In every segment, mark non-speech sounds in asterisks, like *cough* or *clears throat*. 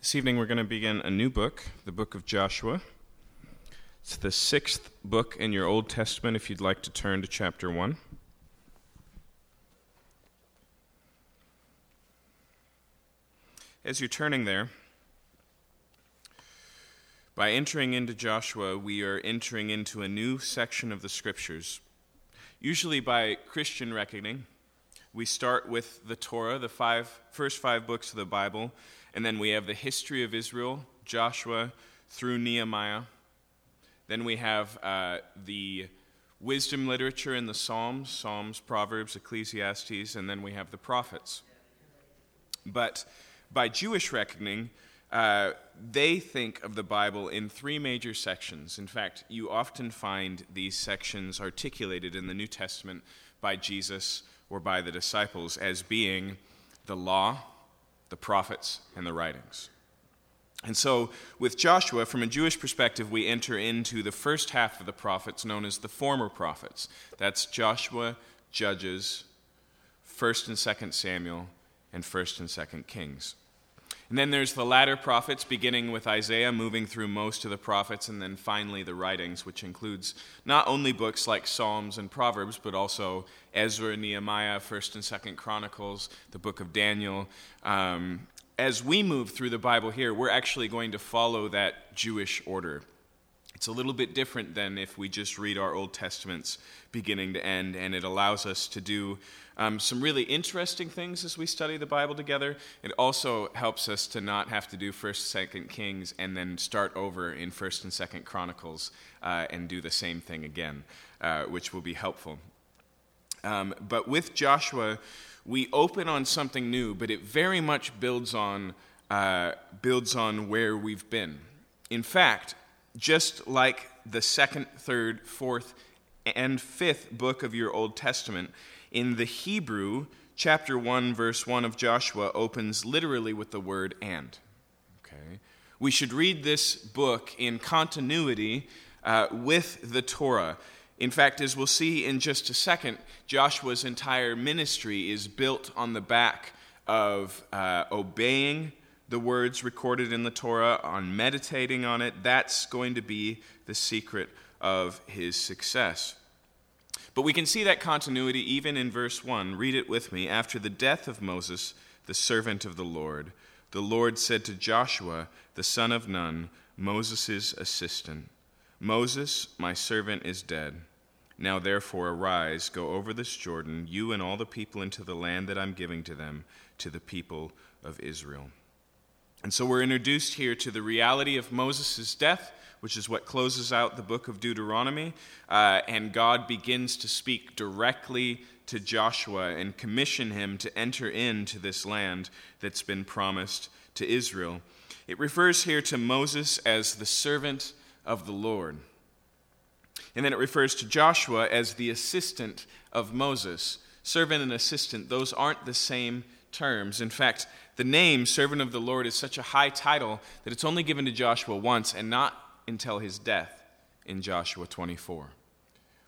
This evening we're going to begin a new book, the book of Joshua. It's the sixth book in your Old Testament if you'd like to turn to chapter 1. As you're turning there, by entering into Joshua, we are entering into a new section of the scriptures. Usually, by Christian reckoning, we start with the Torah, the five, first five books of the Bible and then we have the history of Israel, Joshua through Nehemiah. Then we have uh, the wisdom literature in the Psalms, Psalms, Proverbs, Ecclesiastes, and then we have the prophets. But by Jewish reckoning, uh, they think of the Bible in three major sections. In fact, you often find these sections articulated in the New Testament by Jesus or by the disciples as being the law, the prophets, and the writings. And so, with Joshua, from a Jewish perspective, we enter into the first half of the prophets known as the former prophets. That's Joshua, Judges, 1st and 2nd Samuel, and 1st and 2nd Kings. And then there's the latter prophets, beginning with Isaiah, moving through most of the prophets, and then finally the writings, which includes not only books like Psalms and Proverbs, but also Ezra, Nehemiah, 1st and 2nd Chronicles, the book of Daniel. Um, as we move through the Bible here, we're actually going to follow that Jewish order. It's a little bit different than if we just read our Old Testaments beginning to end, and it allows us to do um, some really interesting things as we study the Bible together. It also helps us to not have to do First, Second Kings and then start over in First and Second Chronicles uh, and do the same thing again, uh, which will be helpful. Um, but with Joshua, we open on something new, but it very much builds on uh, builds on where we've been. In fact, just like the second, third, fourth, and fifth book of your Old Testament, in the Hebrew, chapter 1, verse 1 of Joshua opens literally with the word and. Okay? We should read this book in continuity uh, with the Torah. In fact, as we'll see in just a second, Joshua's entire ministry is built on the back of uh, obeying the words recorded in the Torah, on meditating on it. That's going to be the secret of his success. But we can see that continuity even in verse 1. Read it with me. After the death of Moses, the servant of the Lord, the Lord said to Joshua, the son of Nun, Moses' assistant, Moses, my servant, is dead. Now therefore arise, go over this Jordan, you and all the people into the land that I'm giving to them, to the people of Israel. And so we're introduced here to the reality of Moses' death which is what closes out the book of Deuteronomy. Uh, and God begins to speak directly to Joshua and commission him to enter into this land that's been promised to Israel. It refers here to Moses as the servant of the Lord. And then it refers to Joshua as the assistant of Moses. Servant and assistant, those aren't the same terms. In fact, the name servant of the Lord is such a high title that it's only given to Joshua once and not until his death in Joshua 24.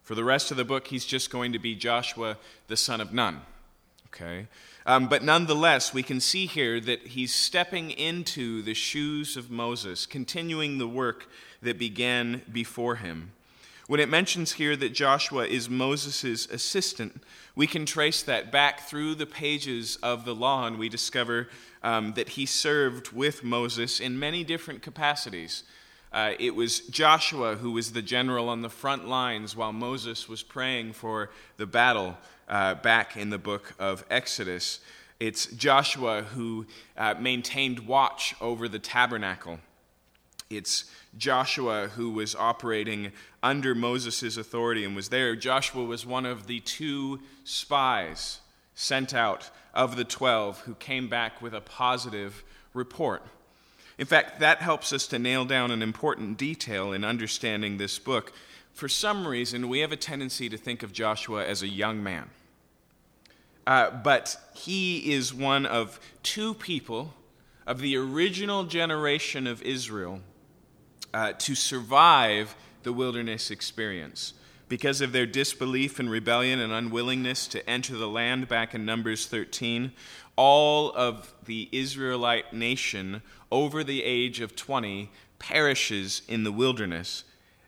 For the rest of the book, he's just going to be Joshua, the son of Nun. Okay? Um, but nonetheless, we can see here that he's stepping into the shoes of Moses, continuing the work that began before him. When it mentions here that Joshua is Moses' assistant, we can trace that back through the pages of the law, and we discover um, that he served with Moses in many different capacities. Uh, it was Joshua who was the general on the front lines while Moses was praying for the battle uh, back in the book of Exodus. It's Joshua who uh, maintained watch over the tabernacle. It's Joshua who was operating under Moses' authority and was there. Joshua was one of the two spies sent out of the 12 who came back with a positive report. In fact, that helps us to nail down an important detail in understanding this book. For some reason, we have a tendency to think of Joshua as a young man. Uh, but he is one of two people of the original generation of Israel uh, to survive the wilderness experience. Because of their disbelief and rebellion and unwillingness to enter the land back in Numbers 13, all of the Israelite nation over the age of 20 perishes in the wilderness.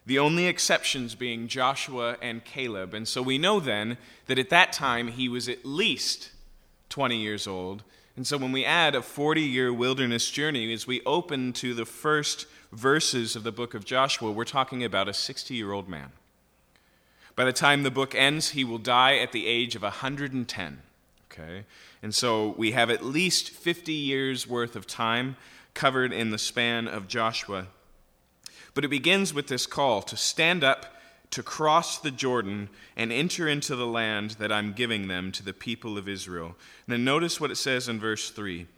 The only exceptions being Joshua and Caleb. And so we know then that at that time he was at least 20 years old. And so when we add a 40 year wilderness journey, as we open to the first verses of the book of Joshua, we're talking about a 60 year old man. By the time the book ends, he will die at the age of 110. Okay? And so we have at least 50 years worth of time covered in the span of Joshua. But it begins with this call to stand up, to cross the Jordan, and enter into the land that I'm giving them to the people of Israel. Then notice what it says in verse 3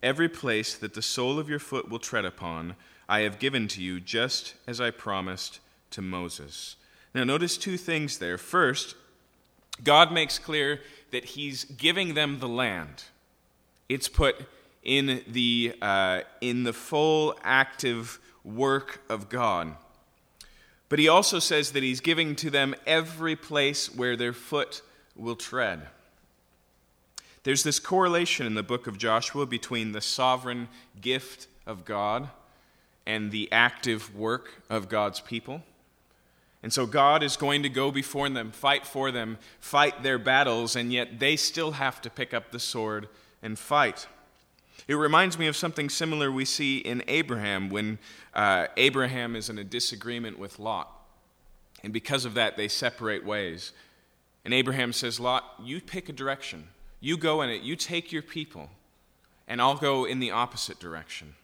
Every place that the sole of your foot will tread upon, I have given to you, just as I promised to Moses. Now, notice two things there. First, God makes clear that He's giving them the land. It's put in the, uh, in the full active work of God. But He also says that He's giving to them every place where their foot will tread. There's this correlation in the book of Joshua between the sovereign gift of God and the active work of God's people. And so God is going to go before them, fight for them, fight their battles, and yet they still have to pick up the sword and fight. It reminds me of something similar we see in Abraham when uh, Abraham is in a disagreement with Lot. And because of that, they separate ways. And Abraham says, Lot, you pick a direction. You go in it. You take your people, and I'll go in the opposite direction.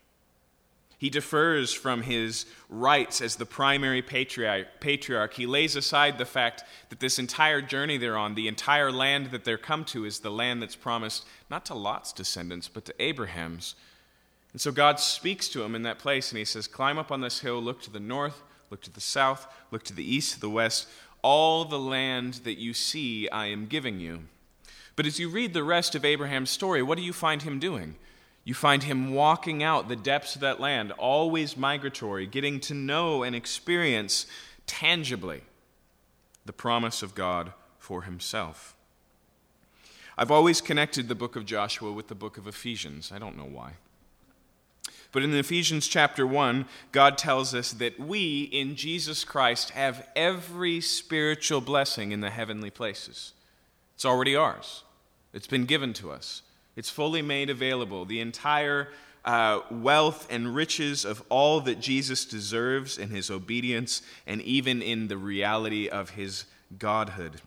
He defers from his rights as the primary patriarch. He lays aside the fact that this entire journey they're on, the entire land that they're come to, is the land that's promised not to Lot's descendants, but to Abraham's. And so God speaks to him in that place, and he says, Climb up on this hill, look to the north, look to the south, look to the east, to the west. All the land that you see, I am giving you. But as you read the rest of Abraham's story, what do you find him doing? You find him walking out the depths of that land, always migratory, getting to know and experience tangibly the promise of God for himself. I've always connected the book of Joshua with the book of Ephesians. I don't know why. But in Ephesians chapter 1, God tells us that we in Jesus Christ have every spiritual blessing in the heavenly places. It's already ours, it's been given to us. It's fully made available. The entire uh, wealth and riches of all that Jesus deserves in his obedience and even in the reality of his godhood.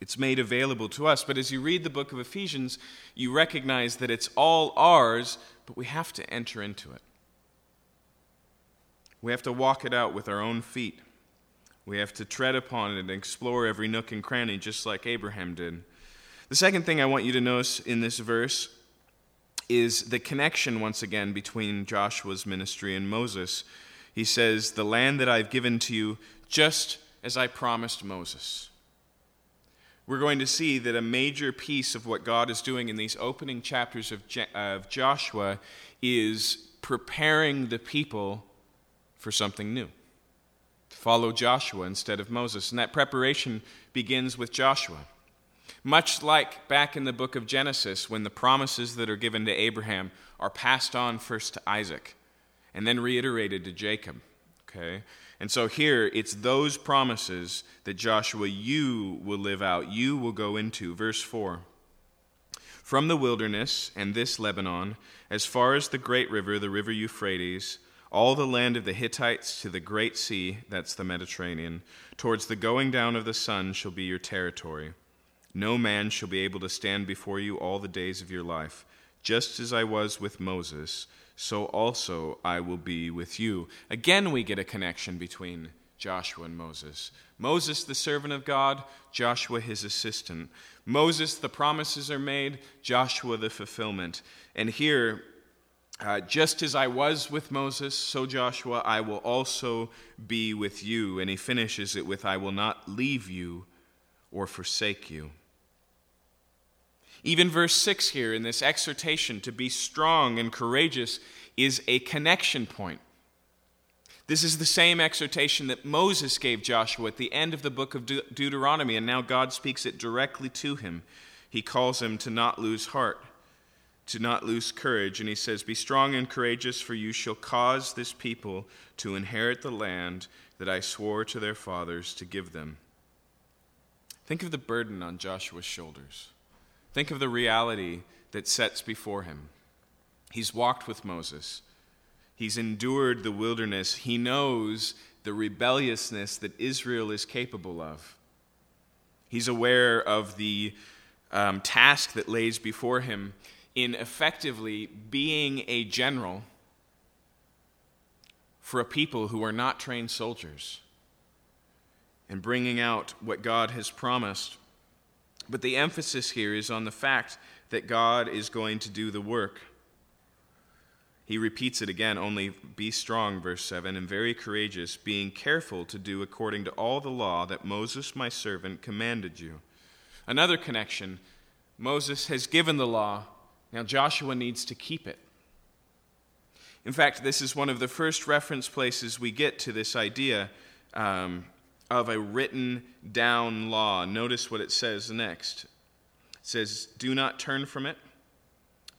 It's made available to us. But as you read the book of Ephesians, you recognize that it's all ours, but we have to enter into it. We have to walk it out with our own feet. We have to tread upon it and explore every nook and cranny, just like Abraham did. The second thing I want you to notice in this verse is the connection, once again, between Joshua's ministry and Moses. He says, The land that I've given to you, just as I promised Moses. We're going to see that a major piece of what God is doing in these opening chapters of, Je- of Joshua is preparing the people for something new. Follow Joshua instead of Moses. And that preparation begins with Joshua. Much like back in the book of Genesis, when the promises that are given to Abraham are passed on first to Isaac and then reiterated to Jacob. Okay? And so here, it's those promises that Joshua, you will live out, you will go into. Verse 4 From the wilderness and this Lebanon, as far as the great river, the river Euphrates, all the land of the Hittites to the great sea, that's the Mediterranean, towards the going down of the sun shall be your territory. No man shall be able to stand before you all the days of your life. Just as I was with Moses, so also I will be with you. Again, we get a connection between Joshua and Moses. Moses, the servant of God, Joshua, his assistant. Moses, the promises are made, Joshua, the fulfillment. And here, uh, just as I was with Moses, so Joshua, I will also be with you. And he finishes it with, I will not leave you or forsake you. Even verse 6 here in this exhortation to be strong and courageous is a connection point. This is the same exhortation that Moses gave Joshua at the end of the book of De- Deuteronomy, and now God speaks it directly to him. He calls him to not lose heart, to not lose courage, and he says, Be strong and courageous, for you shall cause this people to inherit the land that I swore to their fathers to give them. Think of the burden on Joshua's shoulders. Think of the reality that sets before him. He's walked with Moses. He's endured the wilderness. He knows the rebelliousness that Israel is capable of. He's aware of the um, task that lays before him in effectively being a general for a people who are not trained soldiers and bringing out what God has promised. But the emphasis here is on the fact that God is going to do the work. He repeats it again only be strong, verse 7, and very courageous, being careful to do according to all the law that Moses, my servant, commanded you. Another connection Moses has given the law, now Joshua needs to keep it. In fact, this is one of the first reference places we get to this idea um, of a written down law. Notice what it says next. It says, Do not turn from it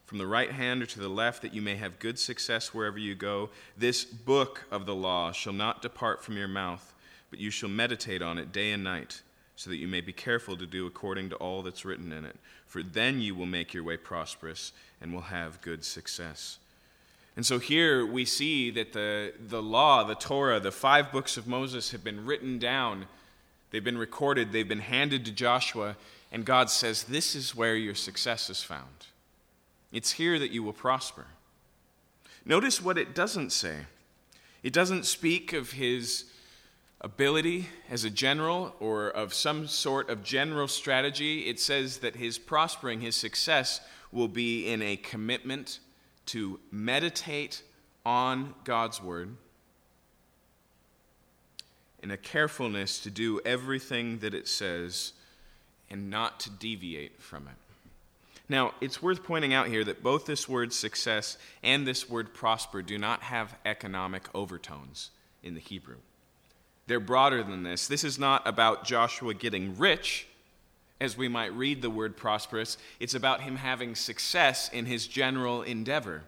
from the right hand or to the left, that you may have good success wherever you go. This book of the law shall not depart from your mouth, but you shall meditate on it day and night, so that you may be careful to do according to all that's written in it. For then you will make your way prosperous and will have good success. And so here we see that the, the law, the Torah, the five books of Moses have been written down, they've been recorded, they've been handed to Joshua, and God says, This is where your success is found. It's here that you will prosper. Notice what it doesn't say. It doesn't speak of his ability as a general or of some sort of general strategy. It says that his prospering, his success, will be in a commitment to meditate on God's word, in a carefulness to do everything that it says, and not to deviate from it. Now, it's worth pointing out here that both this word success and this word prosper do not have economic overtones in the Hebrew. They're broader than this. This is not about Joshua getting rich, as we might read the word prosperous. It's about him having success in his general endeavor.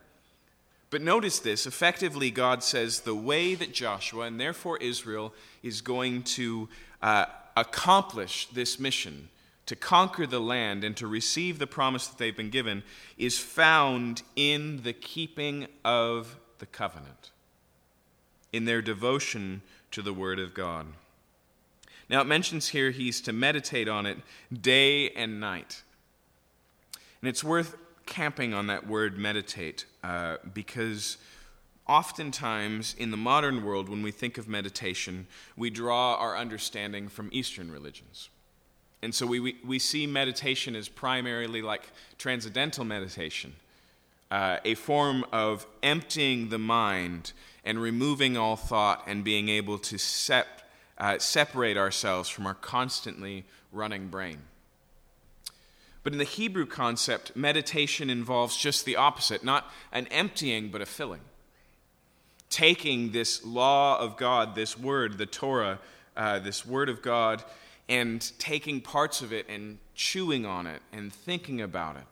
But notice this effectively, God says the way that Joshua, and therefore Israel, is going to uh, accomplish this mission to conquer the land and to receive the promise that they've been given is found in the keeping of the covenant, in their devotion to the Word of God. Now, it mentions here he's to meditate on it day and night. And it's worth camping on that word meditate uh, because oftentimes in the modern world, when we think of meditation, we draw our understanding from Eastern religions. And so we, we, we see meditation as primarily like transcendental meditation, uh, a form of emptying the mind and removing all thought and being able to sep- uh, separate ourselves from our constantly running brain. But in the Hebrew concept, meditation involves just the opposite not an emptying, but a filling. Taking this law of God, this word, the Torah, uh, this word of God, and taking parts of it and chewing on it and thinking about it,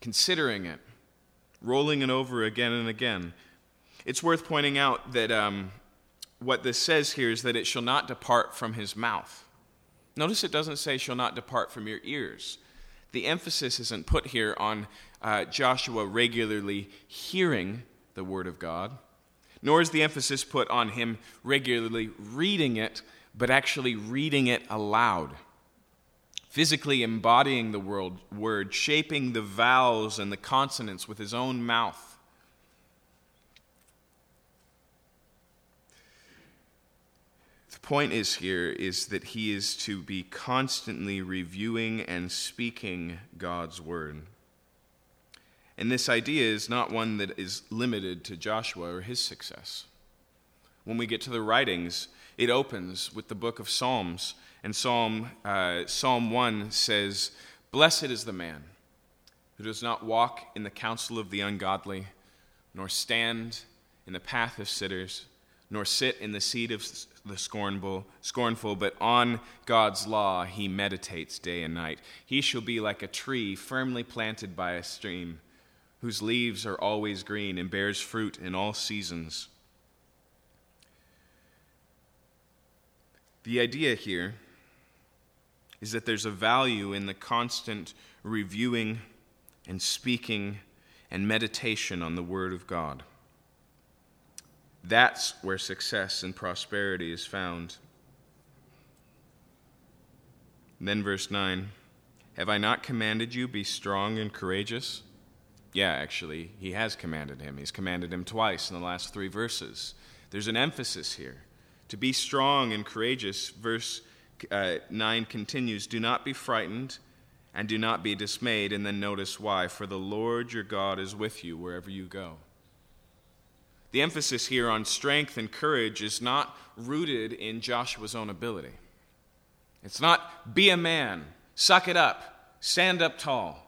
considering it, rolling it over again and again. It's worth pointing out that um, what this says here is that it shall not depart from his mouth. Notice it doesn't say shall not depart from your ears. The emphasis isn't put here on uh, Joshua regularly hearing the word of God, nor is the emphasis put on him regularly reading it but actually reading it aloud, physically embodying the word, shaping the vowels and the consonants with his own mouth. The point is here is that he is to be constantly reviewing and speaking God's word. And this idea is not one that is limited to Joshua or his success. When we get to the writings, it opens with the book of Psalms, and Psalm, uh, Psalm 1 says, Blessed is the man who does not walk in the counsel of the ungodly, nor stand in the path of sinners, nor sit in the seat of the scornful, scornful, but on God's law he meditates day and night. He shall be like a tree firmly planted by a stream, whose leaves are always green and bears fruit in all seasons. The idea here is that there's a value in the constant reviewing and speaking and meditation on the Word of God. That's where success and prosperity is found. Then, verse 9 Have I not commanded you, be strong and courageous? Yeah, actually, he has commanded him. He's commanded him twice in the last three verses. There's an emphasis here. To be strong and courageous, verse uh, 9 continues Do not be frightened and do not be dismayed. And then notice why. For the Lord your God is with you wherever you go. The emphasis here on strength and courage is not rooted in Joshua's own ability. It's not be a man, suck it up, stand up tall.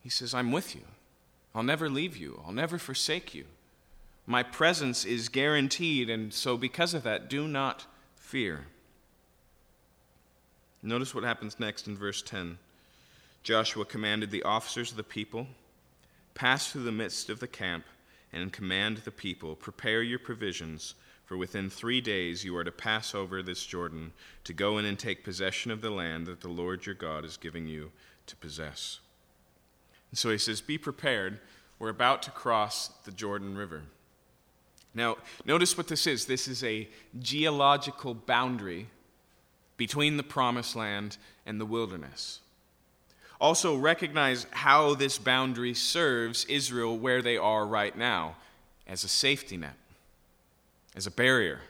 He says, I'm with you. I'll never leave you, I'll never forsake you. My presence is guaranteed, and so because of that, do not fear. Notice what happens next in verse 10. Joshua commanded the officers of the people, pass through the midst of the camp and command the people, Prepare your provisions, for within three days you are to pass over this Jordan, to go in and take possession of the land that the Lord your God is giving you to possess. And so he says, Be prepared. We're about to cross the Jordan River. Now, notice what this is this is a geological boundary between the promised land and the wilderness. Also, recognize how this boundary serves Israel where they are right now as a safety net, as a barrier.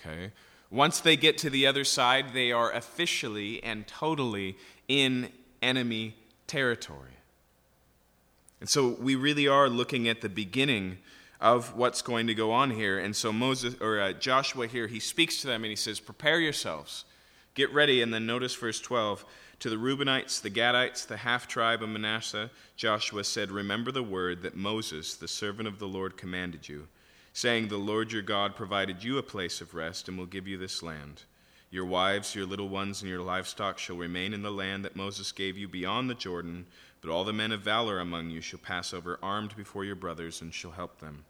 Okay? Once they get to the other side, they are officially and totally in enemy territory. And so we really are looking at the beginning of what's going to go on here. And so Moses or uh, Joshua here, he speaks to them and he says, "Prepare yourselves. Get ready." And then notice verse 12. To the Reubenites, the Gadites, the half tribe of Manasseh, Joshua said, Remember the word that Moses, the servant of the Lord, commanded you, saying, The Lord your God provided you a place of rest and will give you this land. Your wives, your little ones, and your livestock shall remain in the land that Moses gave you beyond the Jordan, but all the men of valor among you shall pass over armed before your brothers and shall help them.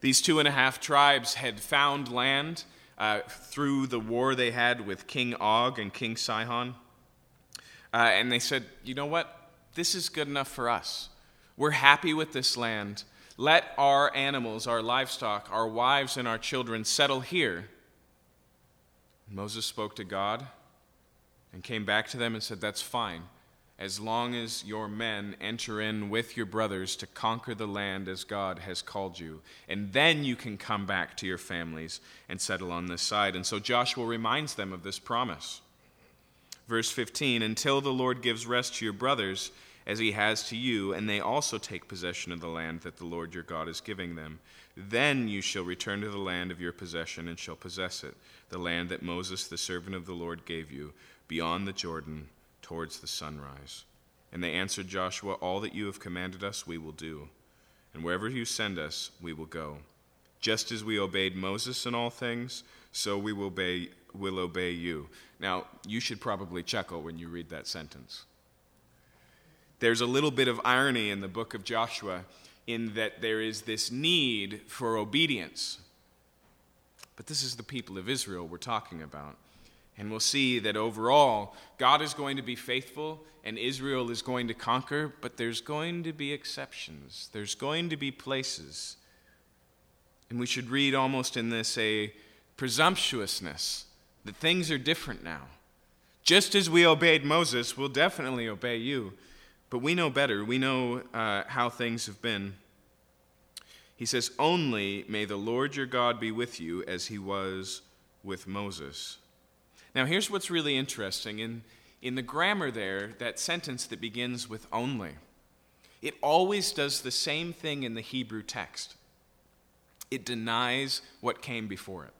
These two and a half tribes had found land uh, through the war they had with King Og and King Sihon. Uh, and they said, you know what? This is good enough for us. We're happy with this land. Let our animals, our livestock, our wives, and our children settle here. Moses spoke to God and came back to them and said, That's fine, as long as your men enter in with your brothers to conquer the land as God has called you. And then you can come back to your families and settle on this side. And so Joshua reminds them of this promise. Verse 15 Until the Lord gives rest to your brothers, as he has to you, and they also take possession of the land that the Lord your God is giving them. Then you shall return to the land of your possession and shall possess it, the land that Moses, the servant of the Lord, gave you, beyond the Jordan, towards the sunrise. And they answered Joshua, All that you have commanded us, we will do. And wherever you send us, we will go. Just as we obeyed Moses in all things, so we will obey, will obey you. Now, you should probably chuckle when you read that sentence. There's a little bit of irony in the book of Joshua in that there is this need for obedience. But this is the people of Israel we're talking about. And we'll see that overall, God is going to be faithful and Israel is going to conquer, but there's going to be exceptions. There's going to be places. And we should read almost in this a presumptuousness that things are different now. Just as we obeyed Moses, we'll definitely obey you. But we know better. We know uh, how things have been. He says, Only may the Lord your God be with you as he was with Moses. Now, here's what's really interesting. In, in the grammar there, that sentence that begins with only, it always does the same thing in the Hebrew text it denies what came before it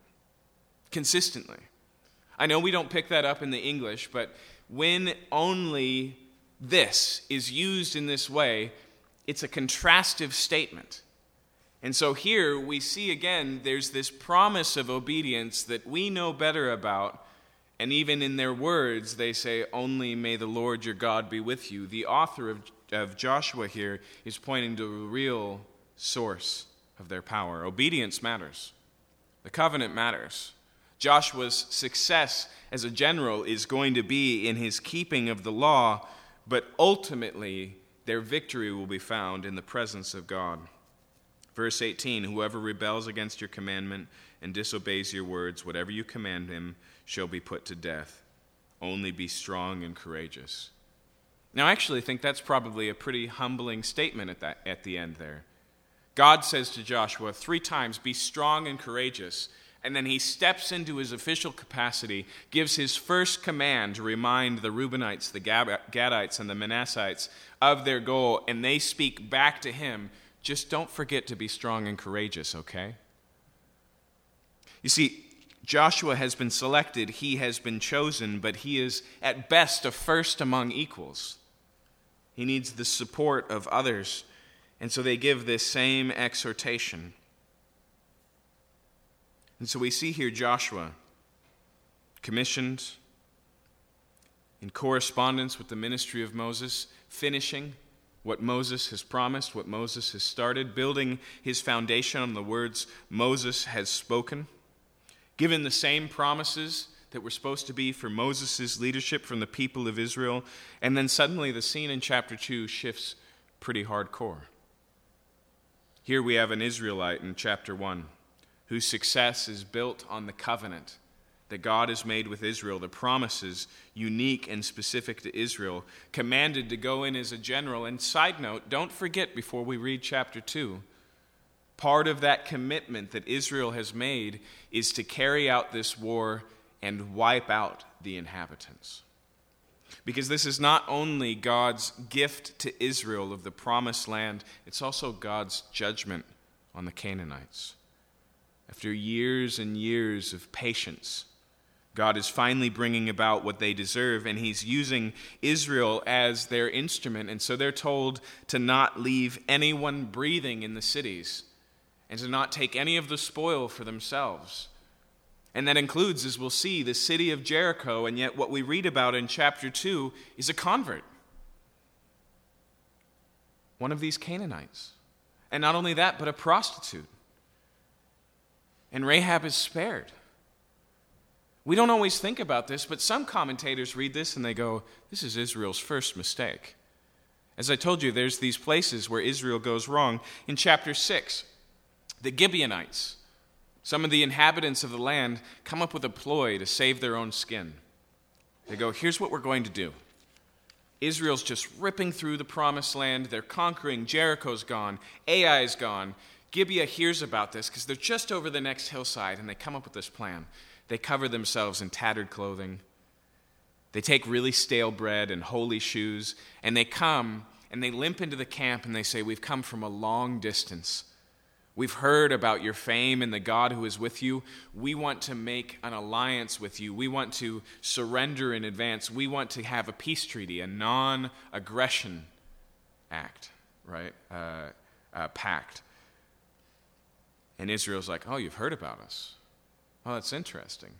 consistently. I know we don't pick that up in the English, but when only this is used in this way, it's a contrastive statement. And so here we see again there's this promise of obedience that we know better about. And even in their words, they say, Only may the Lord your God be with you. The author of, of Joshua here is pointing to the real source of their power. Obedience matters, the covenant matters. Joshua's success as a general is going to be in his keeping of the law, but ultimately their victory will be found in the presence of God. Verse 18 Whoever rebels against your commandment and disobeys your words, whatever you command him, shall be put to death. Only be strong and courageous. Now, I actually think that's probably a pretty humbling statement at, that, at the end there. God says to Joshua three times, Be strong and courageous. And then he steps into his official capacity, gives his first command to remind the Reubenites, the Gadites, and the Manassites of their goal, and they speak back to him just don't forget to be strong and courageous, okay? You see, Joshua has been selected, he has been chosen, but he is at best a first among equals. He needs the support of others. And so they give this same exhortation. And so we see here Joshua commissioned in correspondence with the ministry of Moses, finishing what Moses has promised, what Moses has started, building his foundation on the words Moses has spoken, given the same promises that were supposed to be for Moses' leadership from the people of Israel, and then suddenly the scene in chapter 2 shifts pretty hardcore. Here we have an Israelite in chapter 1 whose success is built on the covenant that God has made with Israel, the promises unique and specific to Israel, commanded to go in as a general. And side note, don't forget before we read chapter 2, part of that commitment that Israel has made is to carry out this war and wipe out the inhabitants. Because this is not only God's gift to Israel of the promised land, it's also God's judgment on the Canaanites. After years and years of patience, God is finally bringing about what they deserve, and He's using Israel as their instrument. And so they're told to not leave anyone breathing in the cities and to not take any of the spoil for themselves. And that includes, as we'll see, the city of Jericho, and yet what we read about in chapter 2 is a convert. One of these Canaanites. And not only that, but a prostitute and Rahab is spared. We don't always think about this, but some commentators read this and they go, This is Israel's first mistake. As I told you, there's these places where Israel goes wrong. In chapter 6, the Gibeonites, some of the inhabitants of the land, come up with a ploy to save their own skin. They go, Here's what we're going to do. Israel's just ripping through the promised land. They're conquering. Jericho's gone. Ai's gone. Gibeah hears about this because they're just over the next hillside and they come up with this plan. They cover themselves in tattered clothing. They take really stale bread and holey shoes, and they come and they limp into the camp and they say, We've come from a long distance. We've heard about your fame and the God who is with you. We want to make an alliance with you. We want to surrender in advance. We want to have a peace treaty, a non aggression act, right? Uh, uh, pact. And Israel's like, Oh, you've heard about us. Oh, that's interesting.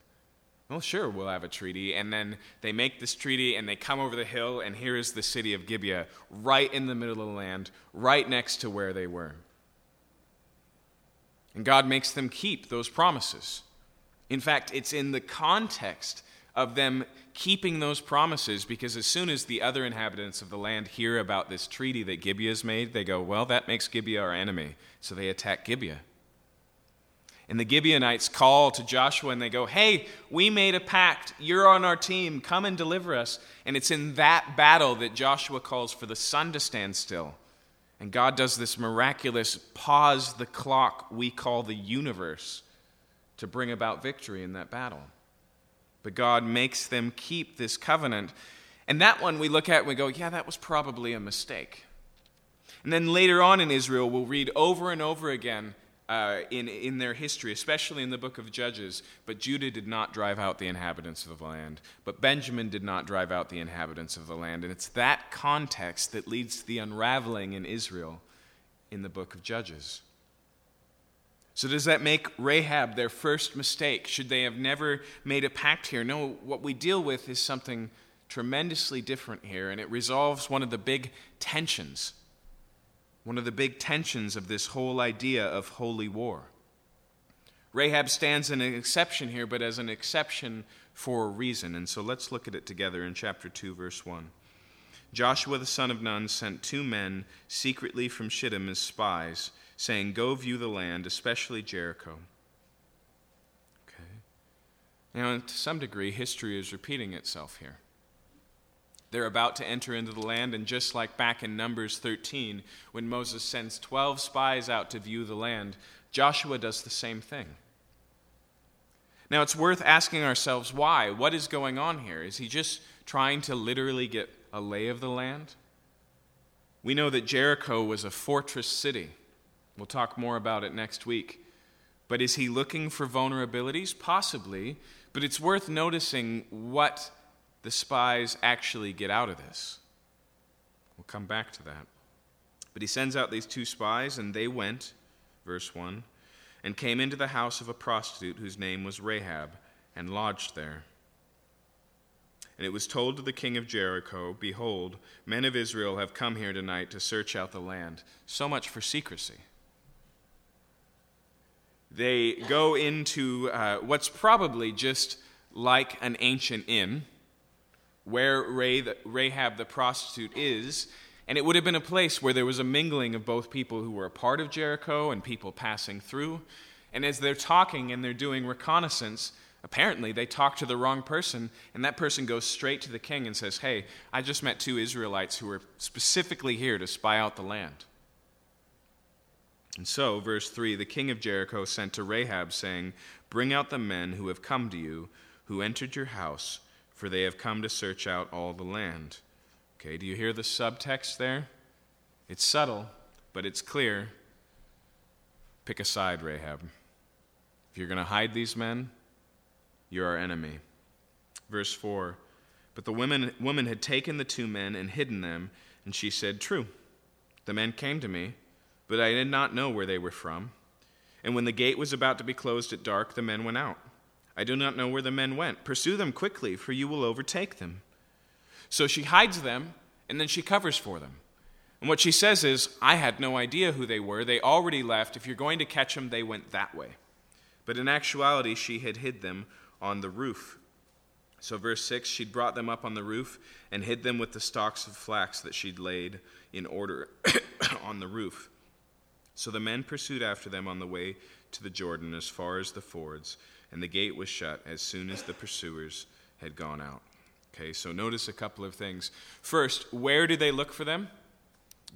Well, sure, we'll have a treaty. And then they make this treaty and they come over the hill, and here is the city of Gibeah, right in the middle of the land, right next to where they were. And God makes them keep those promises. In fact, it's in the context of them keeping those promises because as soon as the other inhabitants of the land hear about this treaty that Gibeah has made, they go, Well, that makes Gibeah our enemy. So they attack Gibeah. And the Gibeonites call to Joshua and they go, Hey, we made a pact. You're on our team. Come and deliver us. And it's in that battle that Joshua calls for the sun to stand still. And God does this miraculous pause the clock we call the universe to bring about victory in that battle. But God makes them keep this covenant. And that one we look at and we go, Yeah, that was probably a mistake. And then later on in Israel, we'll read over and over again uh, in, in their history, especially in the book of Judges. But Judah did not drive out the inhabitants of the land. But Benjamin did not drive out the inhabitants of the land. And it's that context that leads to the unraveling in Israel in the book of Judges. So, does that make Rahab their first mistake? Should they have never made a pact here? No, what we deal with is something tremendously different here, and it resolves one of the big tensions, one of the big tensions of this whole idea of holy war. Rahab stands an exception here, but as an exception for a reason. And so let's look at it together in chapter 2, verse 1. Joshua the son of Nun sent two men secretly from Shittim as spies saying, Go view the land, especially Jericho. Okay. Now, to some degree, history is repeating itself here. They're about to enter into the land, and just like back in Numbers 13, when Moses sends 12 spies out to view the land, Joshua does the same thing. Now, it's worth asking ourselves why. What is going on here? Is he just trying to literally get a lay of the land? We know that Jericho was a fortress city. We'll talk more about it next week. But is he looking for vulnerabilities? Possibly. But it's worth noticing what the spies actually get out of this. We'll come back to that. But he sends out these two spies, and they went, verse 1, and came into the house of a prostitute whose name was Rahab, and lodged there. And it was told to the king of Jericho, Behold, men of Israel have come here tonight to search out the land. So much for secrecy they go into uh, what's probably just like an ancient inn where Rahab the prostitute is. And it would have been a place where there was a mingling of both people who were a part of Jericho and people passing through. And as they're talking and they're doing reconnaissance, apparently they talk to the wrong person, and that person goes straight to the king and says, Hey, I just met two Israelites who were specifically here to spy out the land. And so, verse 3 the king of Jericho sent to Rahab, saying, Bring out the men who have come to you, who entered your house, for they have come to search out all the land. Okay, do you hear the subtext there? It's subtle, but it's clear. Pick a side, Rahab. If you're going to hide these men, you're our enemy. Verse 4 But the woman, woman had taken the two men and hidden them, and she said, True. The men came to me but I did not know where they were from. And when the gate was about to be closed at dark, the men went out. I do not know where the men went. Pursue them quickly, for you will overtake them. So she hides them, and then she covers for them. And what she says is, I had no idea who they were. They already left. If you're going to catch them, they went that way. But in actuality, she had hid them on the roof. So, verse 6 she'd brought them up on the roof and hid them with the stalks of flax that she'd laid in order *coughs* on the roof. So the men pursued after them on the way to the Jordan as far as the fords, and the gate was shut as soon as the pursuers had gone out. Okay, so notice a couple of things. First, where do they look for them?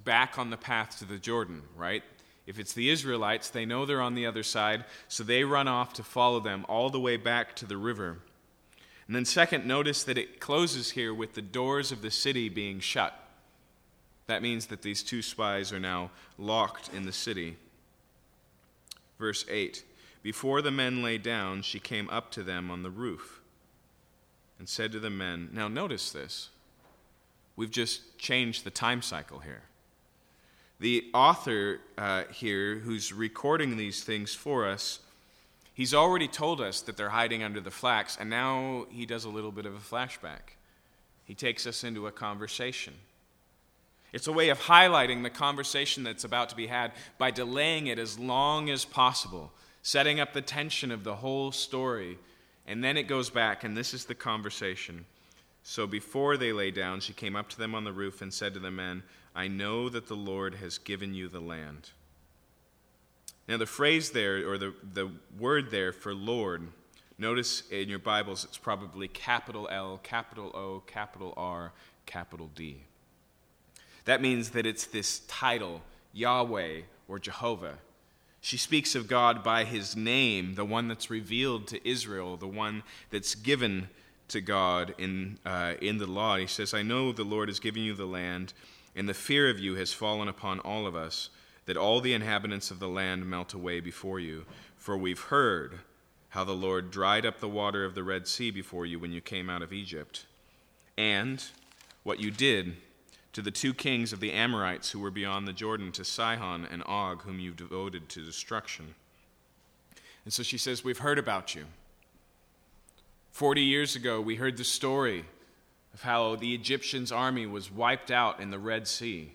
Back on the path to the Jordan, right? If it's the Israelites, they know they're on the other side, so they run off to follow them all the way back to the river. And then, second, notice that it closes here with the doors of the city being shut. That means that these two spies are now locked in the city. Verse 8 Before the men lay down, she came up to them on the roof and said to the men, Now notice this. We've just changed the time cycle here. The author uh, here, who's recording these things for us, he's already told us that they're hiding under the flax, and now he does a little bit of a flashback. He takes us into a conversation. It's a way of highlighting the conversation that's about to be had by delaying it as long as possible, setting up the tension of the whole story. And then it goes back, and this is the conversation. So before they lay down, she came up to them on the roof and said to the men, I know that the Lord has given you the land. Now, the phrase there, or the, the word there for Lord, notice in your Bibles it's probably capital L, capital O, capital R, capital D. That means that it's this title, Yahweh or Jehovah. She speaks of God by his name, the one that's revealed to Israel, the one that's given to God in, uh, in the law. He says, I know the Lord has given you the land, and the fear of you has fallen upon all of us, that all the inhabitants of the land melt away before you. For we've heard how the Lord dried up the water of the Red Sea before you when you came out of Egypt, and what you did to the two kings of the Amorites who were beyond the Jordan, to Sihon and Og, whom you devoted to destruction. And so she says, We've heard about you. Forty years ago, we heard the story of how the Egyptians' army was wiped out in the Red Sea.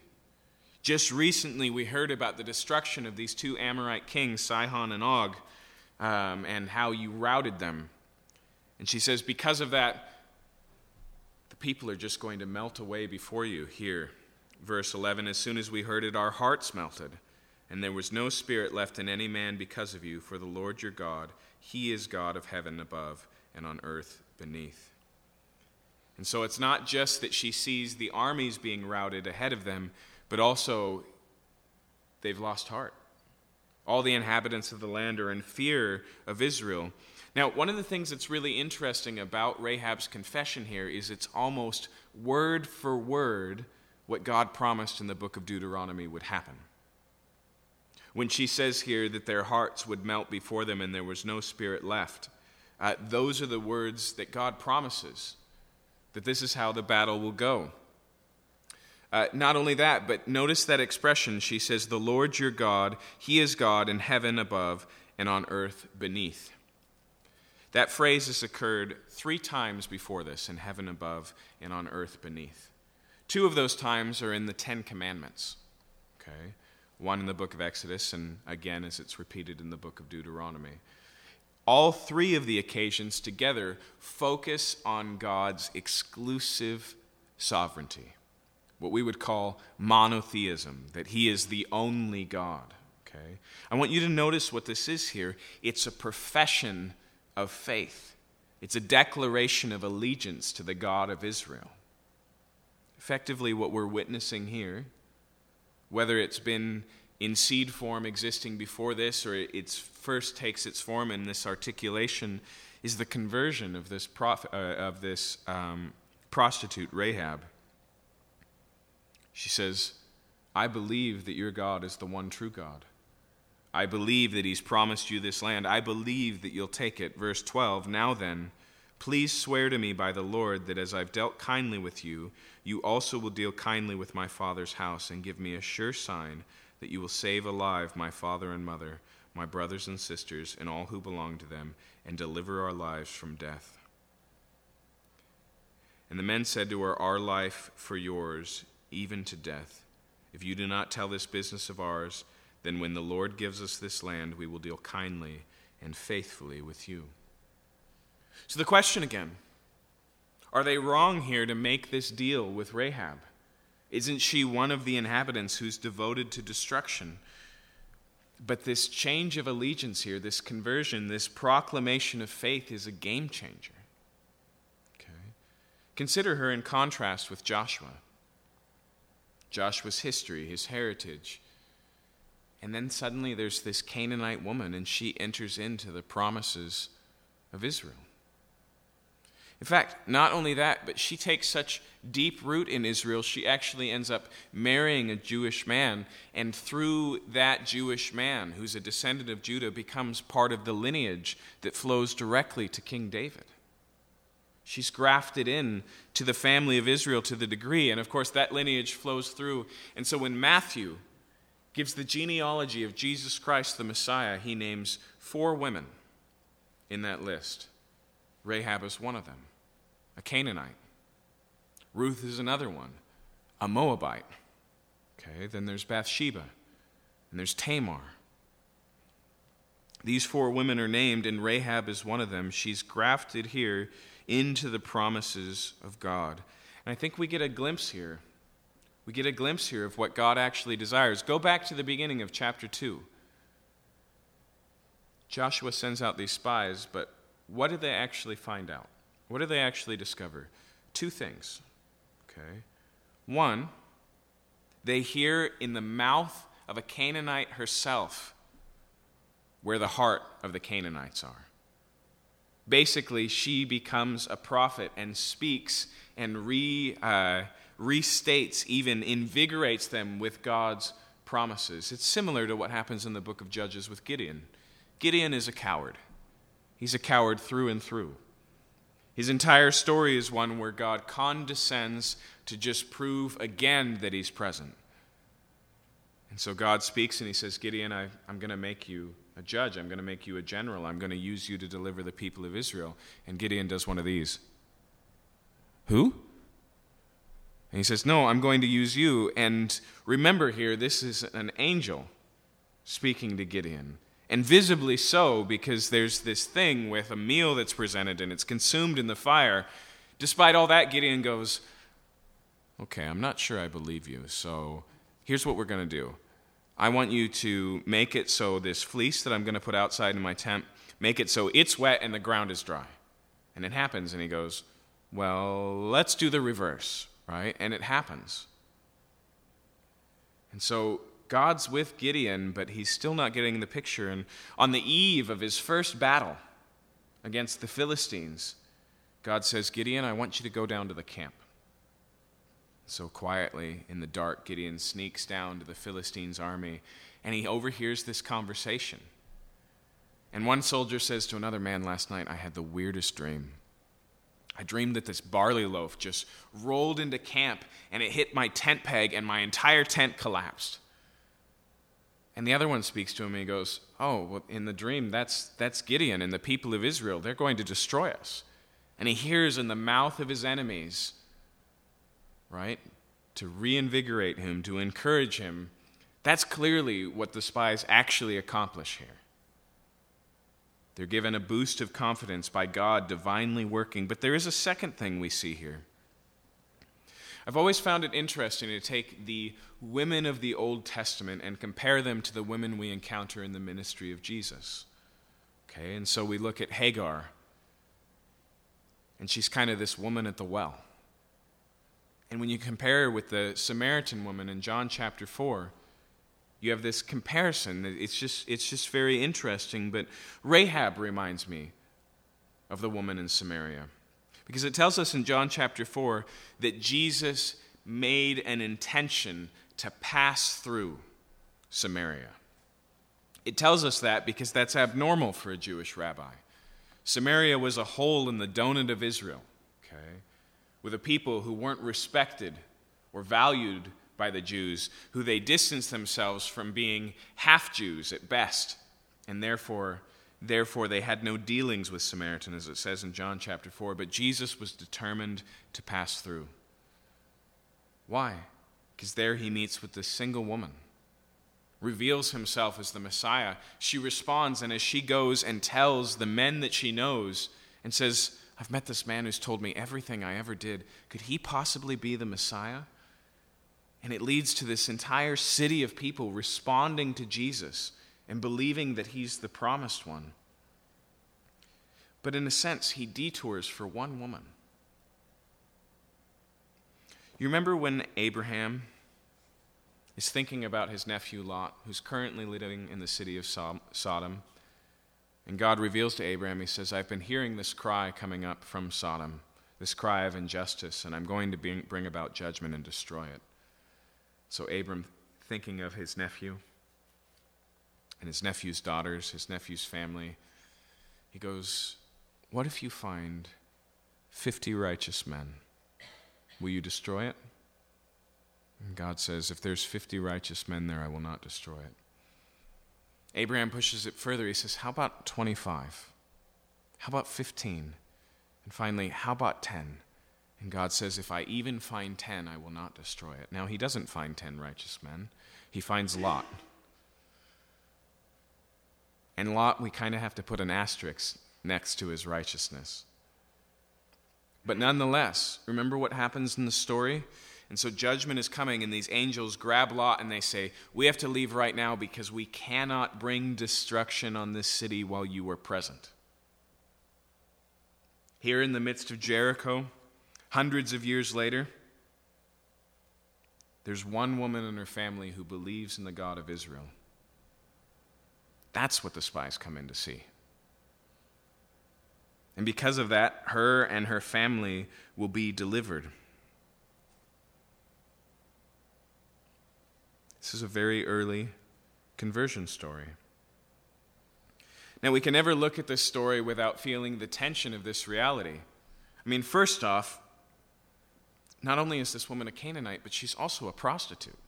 Just recently, we heard about the destruction of these two Amorite kings, Sihon and Og, um, and how you routed them. And she says, Because of that, people are just going to melt away before you here. Verse 11 As soon as we heard it, our hearts melted, and there was no spirit left in any man because of you, for the Lord your God, He is God of heaven above and on earth beneath. And so it's not just that she sees the armies being routed ahead of them, but also they've lost heart. All the inhabitants of the land are in fear of Israel. Now, one of the things that's really interesting about Rahab's confession here is it's almost word for word what God promised in the book of Deuteronomy would happen. When she says here that their hearts would melt before them and there was no spirit left, uh, those are the words that God promises that this is how the battle will go. Uh, not only that, but notice that expression. She says, The Lord your God, He is God in heaven above and on earth beneath. That phrase has occurred three times before this in heaven above and on earth beneath. Two of those times are in the Ten Commandments. Okay? One in the book of Exodus, and again as it's repeated in the book of Deuteronomy. All three of the occasions together focus on God's exclusive sovereignty, what we would call monotheism, that He is the only God. Okay? I want you to notice what this is here. It's a profession of faith, it's a declaration of allegiance to the God of Israel. Effectively, what we're witnessing here, whether it's been in seed form existing before this, or it first takes its form in this articulation, is the conversion of this, prof, uh, of this um, prostitute, Rahab. She says, I believe that your God is the one true God. I believe that he's promised you this land. I believe that you'll take it. Verse 12 Now then, please swear to me by the Lord that as I've dealt kindly with you, you also will deal kindly with my father's house and give me a sure sign that you will save alive my father and mother, my brothers and sisters, and all who belong to them, and deliver our lives from death. And the men said to her, Our life for yours, even to death. If you do not tell this business of ours, then when the Lord gives us this land, we will deal kindly and faithfully with you. So the question again are they wrong here to make this deal with Rahab? Isn't she one of the inhabitants who's devoted to destruction? But this change of allegiance here, this conversion, this proclamation of faith is a game changer. Okay? Consider her in contrast with Joshua. Joshua's history, his heritage. And then suddenly there's this Canaanite woman, and she enters into the promises of Israel. In fact, not only that, but she takes such deep root in Israel, she actually ends up marrying a Jewish man, and through that Jewish man, who's a descendant of Judah, becomes part of the lineage that flows directly to King David. She's grafted in to the family of Israel to the degree, and of course, that lineage flows through. And so when Matthew gives the genealogy of Jesus Christ the Messiah, he names four women in that list. Rahab is one of them a Canaanite. Ruth is another one, a Moabite. Okay, then there's Bathsheba, and there's Tamar. These four women are named, and Rahab is one of them. She's grafted here into the promises of God. And I think we get a glimpse here. We get a glimpse here of what God actually desires. Go back to the beginning of chapter 2. Joshua sends out these spies, but what did they actually find out? What do they actually discover? Two things. Okay. One, they hear in the mouth of a Canaanite herself where the heart of the Canaanites are. Basically, she becomes a prophet and speaks and re, uh, restates, even invigorates them with God's promises. It's similar to what happens in the book of Judges with Gideon. Gideon is a coward, he's a coward through and through. His entire story is one where God condescends to just prove again that he's present. And so God speaks and he says, Gideon, I, I'm going to make you a judge. I'm going to make you a general. I'm going to use you to deliver the people of Israel. And Gideon does one of these. Who? And he says, No, I'm going to use you. And remember here, this is an angel speaking to Gideon. And visibly so, because there's this thing with a meal that's presented and it's consumed in the fire. Despite all that, Gideon goes, Okay, I'm not sure I believe you, so here's what we're going to do. I want you to make it so this fleece that I'm going to put outside in my tent, make it so it's wet and the ground is dry. And it happens, and he goes, Well, let's do the reverse, right? And it happens. And so God's with Gideon, but he's still not getting the picture. And on the eve of his first battle against the Philistines, God says, Gideon, I want you to go down to the camp. So quietly, in the dark, Gideon sneaks down to the Philistines' army and he overhears this conversation. And one soldier says to another man last night, I had the weirdest dream. I dreamed that this barley loaf just rolled into camp and it hit my tent peg and my entire tent collapsed. And the other one speaks to him and he goes, Oh, well, in the dream, that's, that's Gideon and the people of Israel. They're going to destroy us. And he hears in the mouth of his enemies right? To reinvigorate him, to encourage him. That's clearly what the spies actually accomplish here. They're given a boost of confidence by God divinely working. But there is a second thing we see here. I've always found it interesting to take the women of the Old Testament and compare them to the women we encounter in the ministry of Jesus. Okay, and so we look at Hagar, and she's kind of this woman at the well. And when you compare her with the Samaritan woman in John chapter 4, you have this comparison. It's just, it's just very interesting. But Rahab reminds me of the woman in Samaria. Because it tells us in John chapter 4 that Jesus made an intention to pass through Samaria. It tells us that because that's abnormal for a Jewish rabbi. Samaria was a hole in the donut of Israel okay, with a people who weren't respected or valued by the Jews, who they distanced themselves from being half Jews at best, and therefore, therefore they had no dealings with Samaritan, as it says in John chapter 4. But Jesus was determined to pass through. Why? Because there he meets with this single woman, reveals himself as the Messiah. She responds, and as she goes and tells the men that she knows, and says, I've met this man who's told me everything I ever did. Could he possibly be the Messiah? And it leads to this entire city of people responding to Jesus and believing that he's the promised one. But in a sense, he detours for one woman. You remember when Abraham is thinking about his nephew Lot, who's currently living in the city of Sodom? And God reveals to Abraham, He says, I've been hearing this cry coming up from Sodom, this cry of injustice, and I'm going to bring about judgment and destroy it. So, Abram, thinking of his nephew and his nephew's daughters, his nephew's family, he goes, What if you find 50 righteous men? Will you destroy it? And God says, If there's 50 righteous men there, I will not destroy it. Abraham pushes it further. He says, How about 25? How about 15? And finally, how about 10? And God says, If I even find 10, I will not destroy it. Now, he doesn't find 10 righteous men, he finds Lot. And Lot, we kind of have to put an asterisk next to his righteousness. But nonetheless, remember what happens in the story? And so judgment is coming, and these angels grab Lot and they say, We have to leave right now because we cannot bring destruction on this city while you are present. Here in the midst of Jericho, hundreds of years later, there's one woman and her family who believes in the God of Israel. That's what the spies come in to see. And because of that, her and her family will be delivered. This is a very early conversion story. Now, we can never look at this story without feeling the tension of this reality. I mean, first off, not only is this woman a Canaanite, but she's also a prostitute.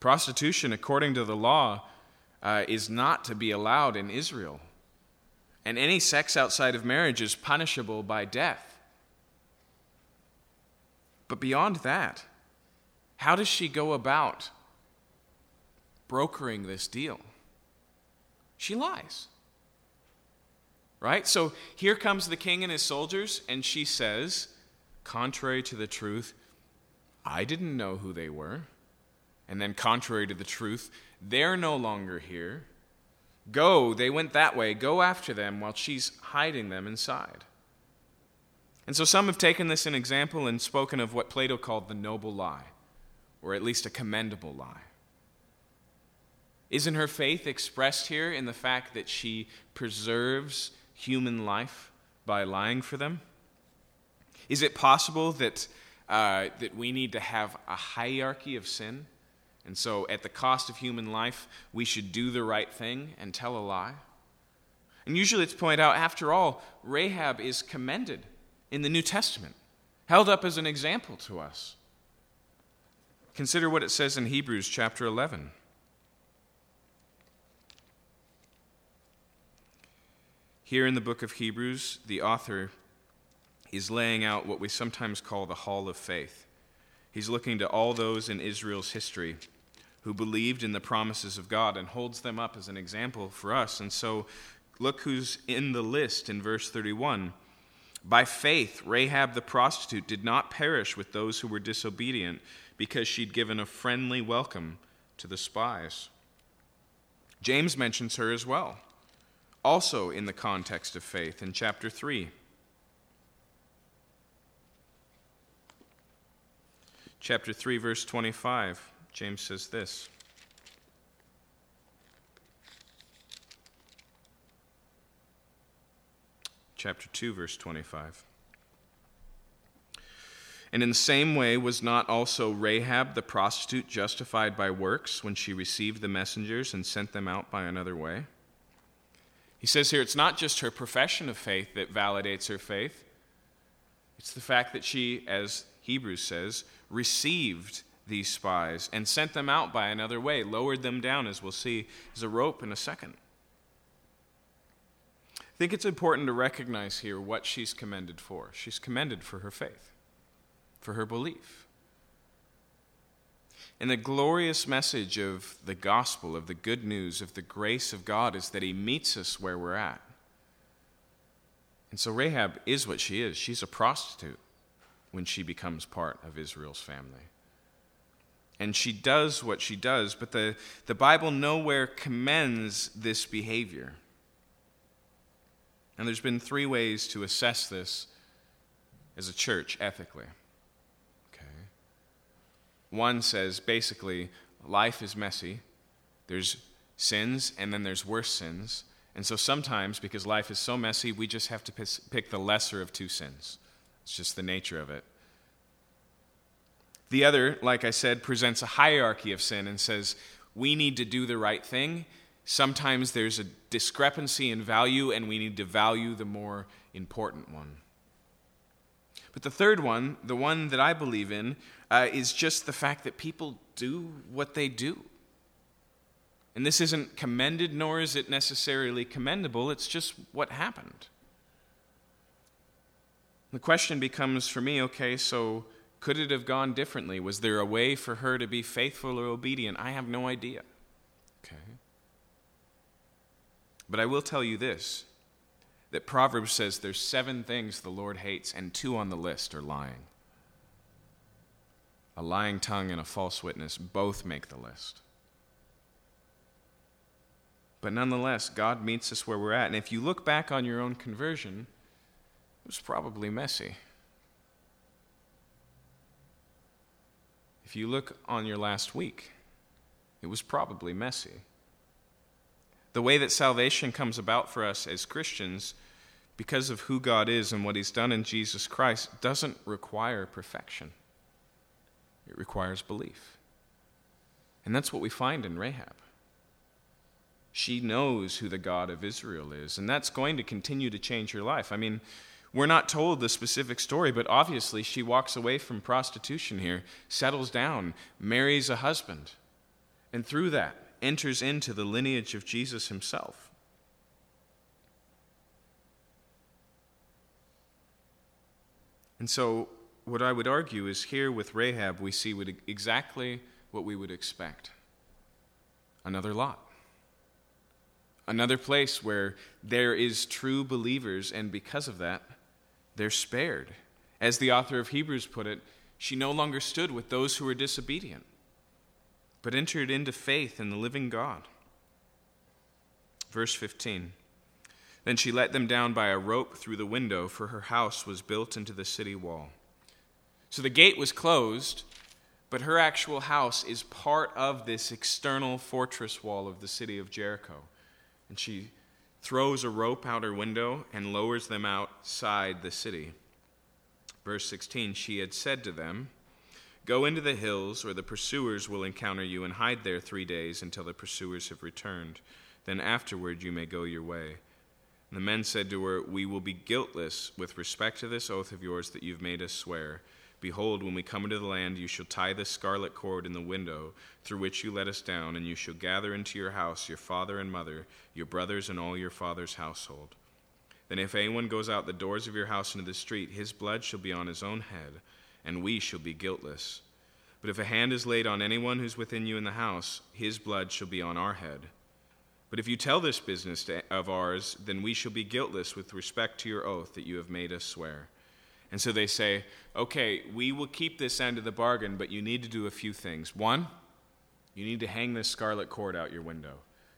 Prostitution, according to the law, uh, is not to be allowed in Israel. And any sex outside of marriage is punishable by death. But beyond that, how does she go about brokering this deal? She lies. Right? So here comes the king and his soldiers, and she says, contrary to the truth, I didn't know who they were. And then, contrary to the truth, they're no longer here. Go, they went that way. Go after them while she's hiding them inside. And so some have taken this an example and spoken of what Plato called the noble lie, or at least a commendable lie. Isn't her faith expressed here in the fact that she preserves human life by lying for them? Is it possible that, uh, that we need to have a hierarchy of sin? And so, at the cost of human life, we should do the right thing and tell a lie? And usually it's pointed out, after all, Rahab is commended in the New Testament, held up as an example to us. Consider what it says in Hebrews chapter 11. Here in the book of Hebrews, the author is laying out what we sometimes call the hall of faith. He's looking to all those in Israel's history who believed in the promises of God and holds them up as an example for us. And so, look who's in the list in verse 31. By faith, Rahab the prostitute did not perish with those who were disobedient because she'd given a friendly welcome to the spies. James mentions her as well also in the context of faith in chapter 3. Chapter 3, verse 25, James says this. Chapter 2, verse 25. And in the same way, was not also Rahab the prostitute justified by works when she received the messengers and sent them out by another way? He says here it's not just her profession of faith that validates her faith, it's the fact that she, as Hebrews says, received these spies and sent them out by another way, lowered them down, as we'll see, as a rope in a second. I think it's important to recognize here what she's commended for. She's commended for her faith, for her belief. And the glorious message of the gospel, of the good news, of the grace of God is that He meets us where we're at. And so Rahab is what she is. She's a prostitute when she becomes part of Israel's family. And she does what she does, but the, the Bible nowhere commends this behavior. And there's been three ways to assess this as a church ethically. Okay. One says basically, life is messy. There's sins, and then there's worse sins. And so sometimes, because life is so messy, we just have to pick the lesser of two sins. It's just the nature of it. The other, like I said, presents a hierarchy of sin and says, we need to do the right thing. Sometimes there's a discrepancy in value, and we need to value the more important one. But the third one, the one that I believe in, uh, is just the fact that people do what they do. And this isn't commended, nor is it necessarily commendable, it's just what happened. The question becomes for me okay, so could it have gone differently? Was there a way for her to be faithful or obedient? I have no idea. Okay. But I will tell you this that Proverbs says there's seven things the Lord hates, and two on the list are lying. A lying tongue and a false witness both make the list. But nonetheless, God meets us where we're at. And if you look back on your own conversion, was probably messy. If you look on your last week, it was probably messy. The way that salvation comes about for us as Christians, because of who God is and what He's done in Jesus Christ, doesn't require perfection it requires belief. And that's what we find in Rahab. She knows who the God of Israel is, and that's going to continue to change her life. I mean, we're not told the specific story, but obviously she walks away from prostitution here, settles down, marries a husband. and through that enters into the lineage of Jesus himself. And so, what I would argue is here with Rahab, we see what, exactly what we would expect another Lot. Another place where there is true believers, and because of that, they're spared. As the author of Hebrews put it, she no longer stood with those who were disobedient, but entered into faith in the living God. Verse 15 Then she let them down by a rope through the window, for her house was built into the city wall. So the gate was closed, but her actual house is part of this external fortress wall of the city of Jericho. And she throws a rope out her window and lowers them outside the city. Verse 16 She had said to them, Go into the hills, or the pursuers will encounter you, and hide there three days until the pursuers have returned. Then afterward you may go your way. And the men said to her, We will be guiltless with respect to this oath of yours that you've made us swear. Behold, when we come into the land, you shall tie this scarlet cord in the window through which you let us down, and you shall gather into your house your father and mother, your brothers, and all your father's household. Then if anyone goes out the doors of your house into the street, his blood shall be on his own head, and we shall be guiltless. But if a hand is laid on anyone who's within you in the house, his blood shall be on our head. But if you tell this business of ours, then we shall be guiltless with respect to your oath that you have made us swear. And so they say, okay, we will keep this end of the bargain, but you need to do a few things. One, you need to hang this scarlet cord out your window.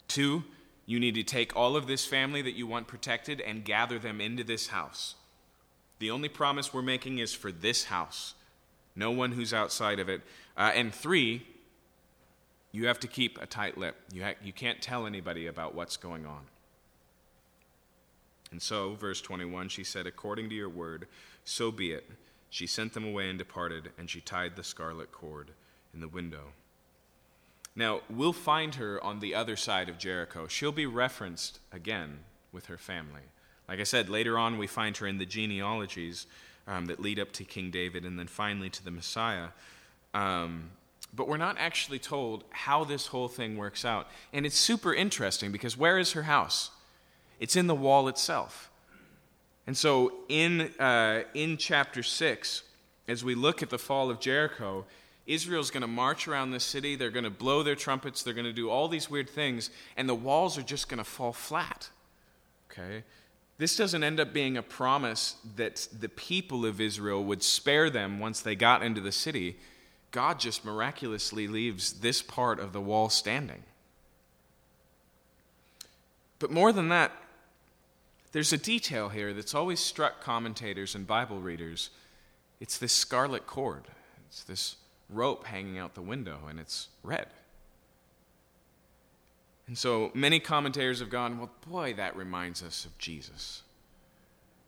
Two, you need to take all of this family that you want protected and gather them into this house. The only promise we're making is for this house, no one who's outside of it. Uh, and three, you have to keep a tight lip. You, ha- you can't tell anybody about what's going on. And so, verse 21, she said, According to your word, so be it. She sent them away and departed, and she tied the scarlet cord in the window. Now, we'll find her on the other side of Jericho. She'll be referenced again with her family. Like I said, later on we find her in the genealogies um, that lead up to King David and then finally to the Messiah. Um, but we're not actually told how this whole thing works out. And it's super interesting because where is her house? It's in the wall itself. And so in, uh, in chapter 6, as we look at the fall of Jericho, Israel's going to march around the city. They're going to blow their trumpets. They're going to do all these weird things, and the walls are just going to fall flat. Okay? This doesn't end up being a promise that the people of Israel would spare them once they got into the city. God just miraculously leaves this part of the wall standing. But more than that, there's a detail here that's always struck commentators and Bible readers. It's this scarlet cord, it's this rope hanging out the window, and it's red. And so many commentators have gone, well, boy, that reminds us of Jesus.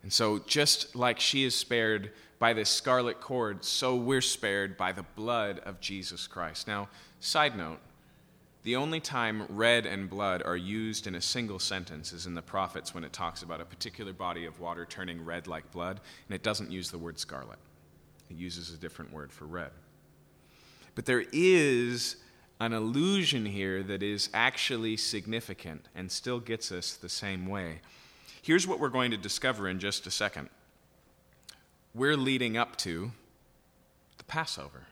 And so, just like she is spared by this scarlet cord, so we're spared by the blood of Jesus Christ. Now, side note the only time red and blood are used in a single sentence is in the prophets when it talks about a particular body of water turning red like blood, and it doesn't use the word scarlet. It uses a different word for red. But there is an allusion here that is actually significant and still gets us the same way. Here's what we're going to discover in just a second. We're leading up to the Passover.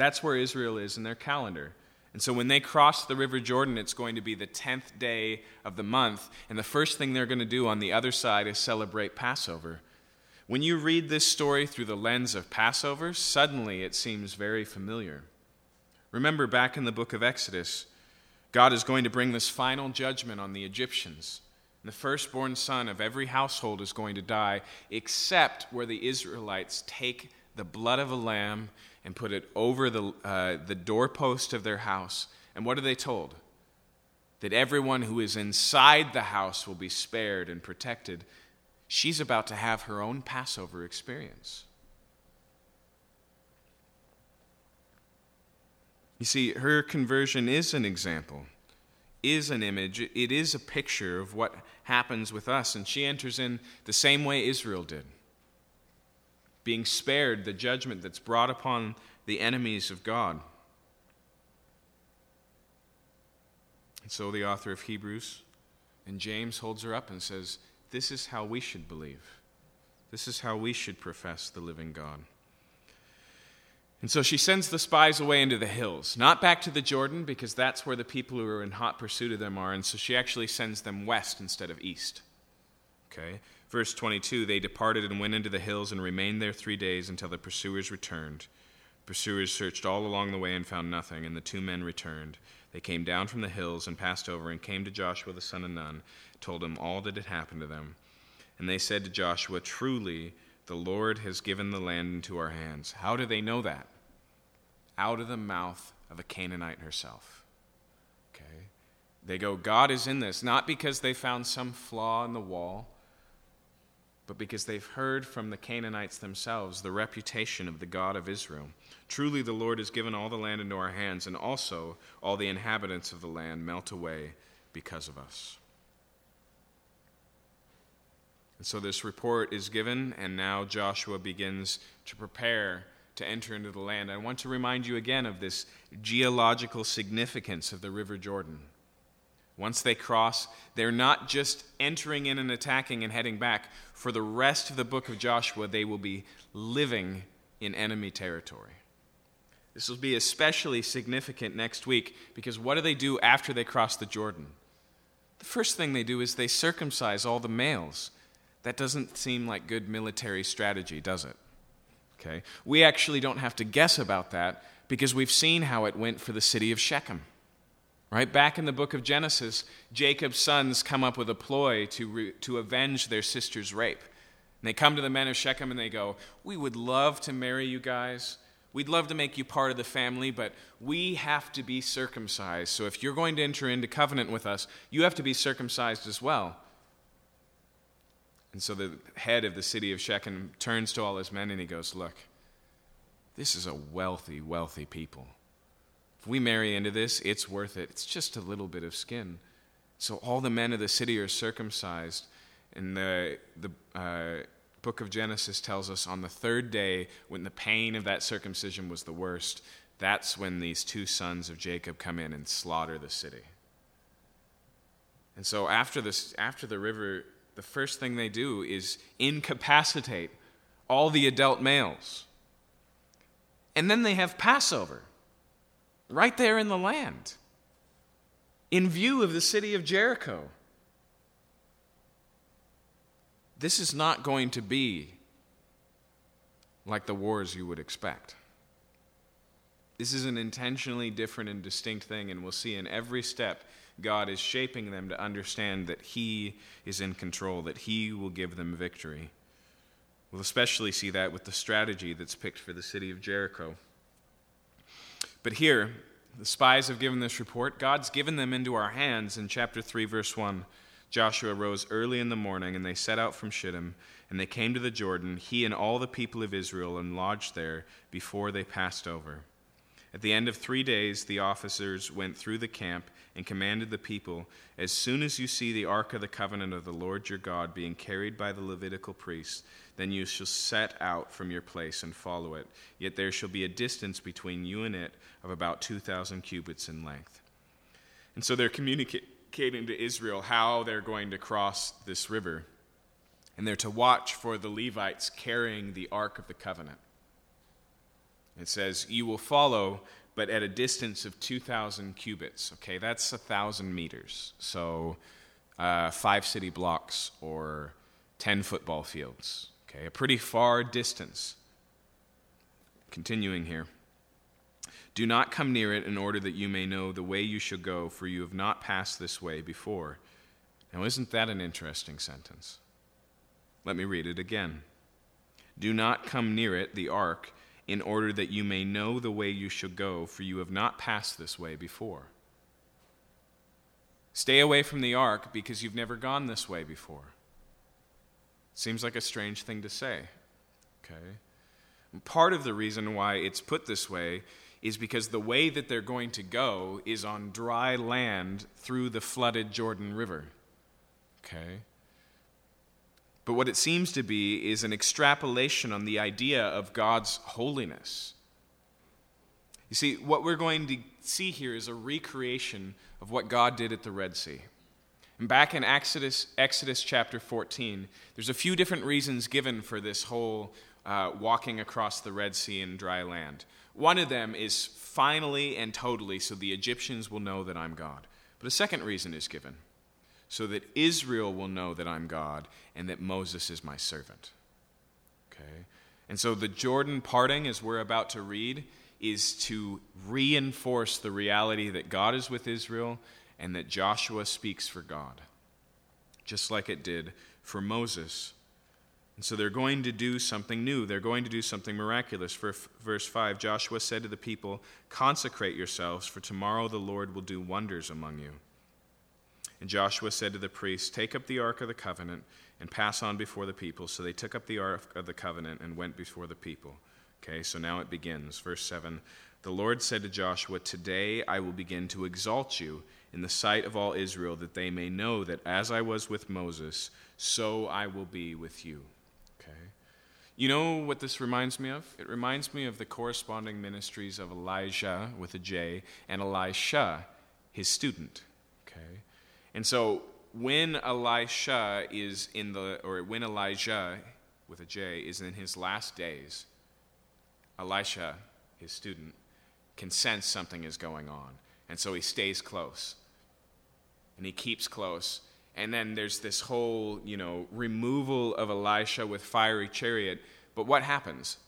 That's where Israel is in their calendar. And so when they cross the River Jordan, it's going to be the 10th day of the month. And the first thing they're going to do on the other side is celebrate Passover. When you read this story through the lens of Passover, suddenly it seems very familiar. Remember back in the book of Exodus, God is going to bring this final judgment on the Egyptians. The firstborn son of every household is going to die, except where the Israelites take the blood of a lamb and put it over the, uh, the doorpost of their house. And what are they told? That everyone who is inside the house will be spared and protected. She's about to have her own Passover experience. You see, her conversion is an example, is an image, it is a picture of what happens with us. And she enters in the same way Israel did being spared the judgment that's brought upon the enemies of God. And so the author of Hebrews and James holds her up and says, This is how we should believe. This is how we should profess the living God. And so she sends the spies away into the hills, not back to the Jordan, because that's where the people who are in hot pursuit of them are. And so she actually sends them west instead of east. Okay? Verse 22 They departed and went into the hills and remained there three days until the pursuers returned. Pursuers searched all along the way and found nothing, and the two men returned. They came down from the hills and passed over and came to Joshua the son of Nun, told him all that had happened to them. And they said to Joshua, Truly, the Lord has given the land into our hands. How do they know that? Out of the mouth of a Canaanite herself. Okay? They go, God is in this, not because they found some flaw in the wall, but because they've heard from the Canaanites themselves the reputation of the God of Israel. Truly, the Lord has given all the land into our hands, and also all the inhabitants of the land melt away because of us. And so this report is given, and now Joshua begins to prepare to enter into the land. I want to remind you again of this geological significance of the River Jordan. Once they cross, they're not just entering in and attacking and heading back. For the rest of the book of Joshua, they will be living in enemy territory. This will be especially significant next week because what do they do after they cross the Jordan? The first thing they do is they circumcise all the males. That doesn't seem like good military strategy, does it? Okay. We actually don't have to guess about that because we've seen how it went for the city of Shechem. Right? Back in the book of Genesis, Jacob's sons come up with a ploy to, re- to avenge their sister's rape. And they come to the men of Shechem and they go, We would love to marry you guys. We'd love to make you part of the family, but we have to be circumcised. So if you're going to enter into covenant with us, you have to be circumcised as well. And so the head of the city of Shechem turns to all his men and he goes, Look, this is a wealthy, wealthy people. If we marry into this, it's worth it. It's just a little bit of skin. So all the men of the city are circumcised. And the, the uh, book of Genesis tells us on the third day, when the pain of that circumcision was the worst, that's when these two sons of Jacob come in and slaughter the city. And so after, this, after the river, the first thing they do is incapacitate all the adult males. And then they have Passover right there in the land, in view of the city of Jericho. This is not going to be like the wars you would expect. This is an intentionally different and distinct thing, and we'll see in every step God is shaping them to understand that He is in control, that He will give them victory. We'll especially see that with the strategy that's picked for the city of Jericho. But here, the spies have given this report. God's given them into our hands in chapter 3, verse 1. Joshua rose early in the morning, and they set out from Shittim, and they came to the Jordan, he and all the people of Israel, and lodged there before they passed over. At the end of three days, the officers went through the camp and commanded the people As soon as you see the ark of the covenant of the Lord your God being carried by the Levitical priests, then you shall set out from your place and follow it. Yet there shall be a distance between you and it of about 2,000 cubits in length. And so they're communicating to Israel how they're going to cross this river. And they're to watch for the Levites carrying the ark of the covenant. It says, You will follow, but at a distance of 2,000 cubits. Okay, that's 1,000 meters. So uh, five city blocks or 10 football fields. Okay, a pretty far distance. Continuing here. Do not come near it in order that you may know the way you should go, for you have not passed this way before. Now, isn't that an interesting sentence? Let me read it again. Do not come near it, the ark, in order that you may know the way you should go, for you have not passed this way before. Stay away from the ark because you've never gone this way before. Seems like a strange thing to say. Okay? Part of the reason why it's put this way is because the way that they're going to go is on dry land through the flooded Jordan River. Okay? But what it seems to be is an extrapolation on the idea of God's holiness. You see, what we're going to see here is a recreation of what God did at the Red Sea. And back in Exodus, Exodus chapter 14, there's a few different reasons given for this whole uh, walking across the Red Sea in dry land. One of them is finally and totally so the Egyptians will know that I'm God. But a second reason is given so that Israel will know that I'm God and that Moses is my servant. Okay? And so the Jordan parting, as we're about to read, is to reinforce the reality that God is with Israel and that Joshua speaks for God, just like it did for Moses. And so they're going to do something new. They're going to do something miraculous. For verse 5, Joshua said to the people, Consecrate yourselves, for tomorrow the Lord will do wonders among you. And Joshua said to the priests, Take up the ark of the covenant and pass on before the people. So they took up the ark of the covenant and went before the people. Okay, so now it begins. Verse 7 The Lord said to Joshua, Today I will begin to exalt you in the sight of all Israel, that they may know that as I was with Moses, so I will be with you. Okay? You know what this reminds me of? It reminds me of the corresponding ministries of Elijah with a J and Elisha, his student. Okay? And so when Elisha is in the, or when Elijah with a J is in his last days, Elisha, his student, can sense something is going on. And so he stays close. And he keeps close. And then there's this whole, you know, removal of Elisha with fiery chariot. But what happens?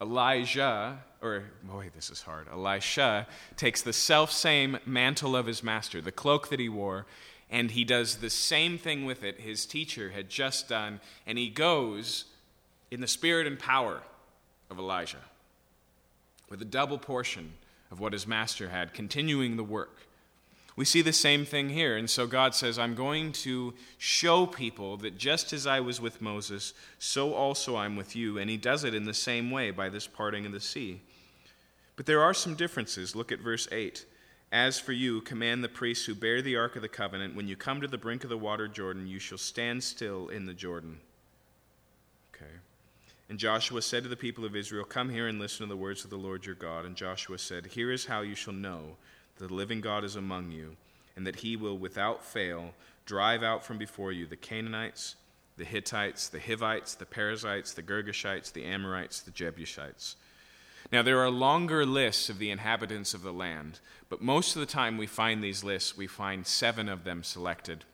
Elijah, or boy, this is hard. Elisha takes the self same mantle of his master, the cloak that he wore, and he does the same thing with it his teacher had just done, and he goes in the spirit and power of Elijah with a double portion of what his master had, continuing the work. We see the same thing here. And so God says, I'm going to show people that just as I was with Moses, so also I'm with you. And he does it in the same way by this parting of the sea. But there are some differences. Look at verse 8. As for you, command the priests who bear the ark of the covenant, when you come to the brink of the water Jordan, you shall stand still in the Jordan. Okay. And Joshua said to the people of Israel, Come here and listen to the words of the Lord your God. And Joshua said, Here is how you shall know the living God is among you, and that he will without fail drive out from before you the Canaanites, the Hittites, the Hivites, the Perizzites, the Girgashites, the Amorites, the Jebusites. Now, there are longer lists of the inhabitants of the land, but most of the time we find these lists, we find seven of them selected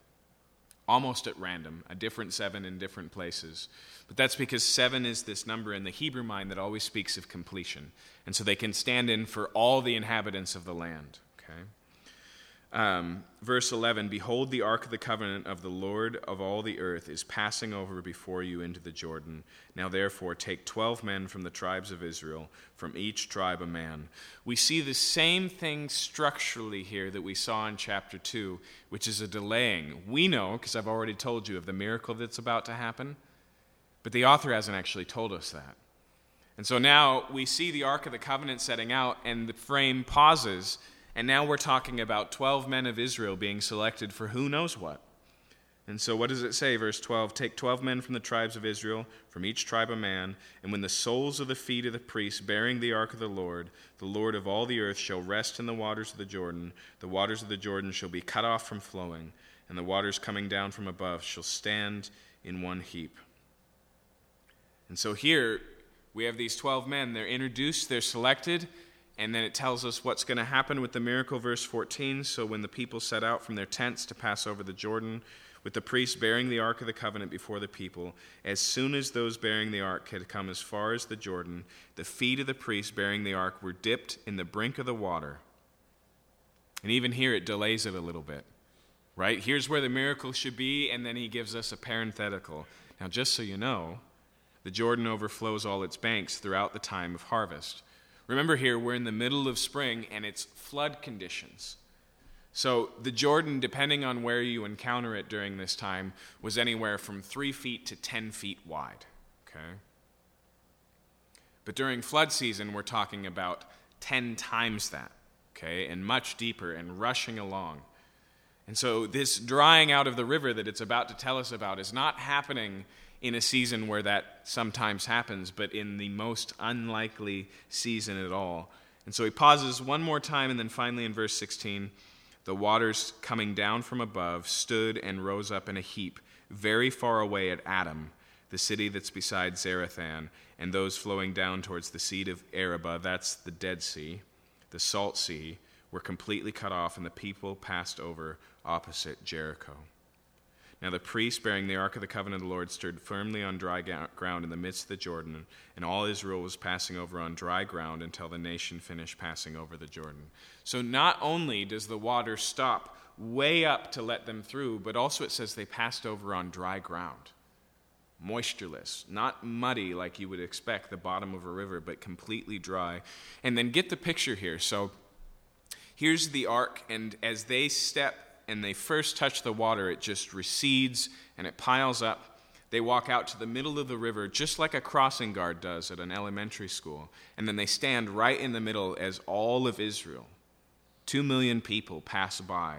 almost at random, a different seven in different places. But that's because seven is this number in the Hebrew mind that always speaks of completion. And so they can stand in for all the inhabitants of the land. Okay? Um, verse 11 Behold, the ark of the covenant of the Lord of all the earth is passing over before you into the Jordan. Now, therefore, take 12 men from the tribes of Israel, from each tribe a man. We see the same thing structurally here that we saw in chapter 2, which is a delaying. We know, because I've already told you, of the miracle that's about to happen, but the author hasn't actually told us that. And so now we see the Ark of the Covenant setting out, and the frame pauses and now we're talking about 12 men of Israel being selected for who knows what. And so, what does it say? Verse 12 Take 12 men from the tribes of Israel, from each tribe a man, and when the soles of the feet of the priests bearing the ark of the Lord, the Lord of all the earth, shall rest in the waters of the Jordan, the waters of the Jordan shall be cut off from flowing, and the waters coming down from above shall stand in one heap. And so, here we have these 12 men. They're introduced, they're selected, and then it tells us what's going to happen with the miracle, verse 14. So when the people set out from their tents to pass over the Jordan, with the priests bearing the ark of the covenant before the people, as soon as those bearing the ark had come as far as the Jordan, the feet of the priests bearing the ark were dipped in the brink of the water. And even here it delays it a little bit, right? Here's where the miracle should be, and then he gives us a parenthetical. Now, just so you know, the Jordan overflows all its banks throughout the time of harvest. Remember here, we're in the middle of spring and it's flood conditions. So the Jordan, depending on where you encounter it during this time, was anywhere from three feet to 10 feet wide. Okay? But during flood season, we're talking about 10 times that, okay, and much deeper and rushing along. And so this drying out of the river that it's about to tell us about is not happening in a season where that sometimes happens, but in the most unlikely season at all. And so he pauses one more time, and then finally in verse 16, the waters coming down from above stood and rose up in a heap very far away at Adam, the city that's beside Zarethan, and those flowing down towards the sea of Arabah, that's the Dead Sea, the Salt Sea, were completely cut off, and the people passed over opposite Jericho. Now the priest bearing the ark of the covenant of the Lord stood firmly on dry ground in the midst of the Jordan, and all Israel was passing over on dry ground until the nation finished passing over the Jordan. So not only does the water stop way up to let them through, but also it says they passed over on dry ground. Moistureless, not muddy like you would expect the bottom of a river, but completely dry. And then get the picture here. So here's the ark, and as they step and they first touch the water, it just recedes and it piles up. They walk out to the middle of the river, just like a crossing guard does at an elementary school. And then they stand right in the middle as all of Israel, two million people, pass by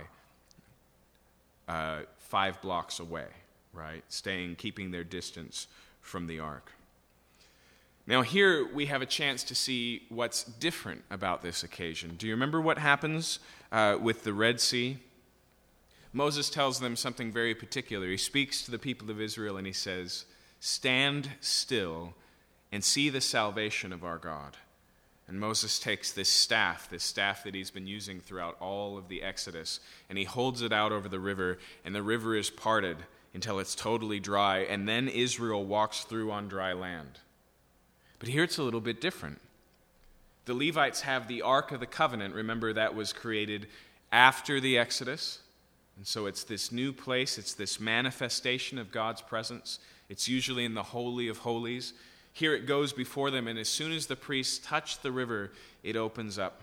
uh, five blocks away, right? Staying, keeping their distance from the ark. Now, here we have a chance to see what's different about this occasion. Do you remember what happens uh, with the Red Sea? Moses tells them something very particular. He speaks to the people of Israel and he says, Stand still and see the salvation of our God. And Moses takes this staff, this staff that he's been using throughout all of the Exodus, and he holds it out over the river, and the river is parted until it's totally dry, and then Israel walks through on dry land. But here it's a little bit different. The Levites have the Ark of the Covenant. Remember, that was created after the Exodus. And so it's this new place, it's this manifestation of God's presence. It's usually in the Holy of Holies. Here it goes before them, and as soon as the priests touch the river, it opens up,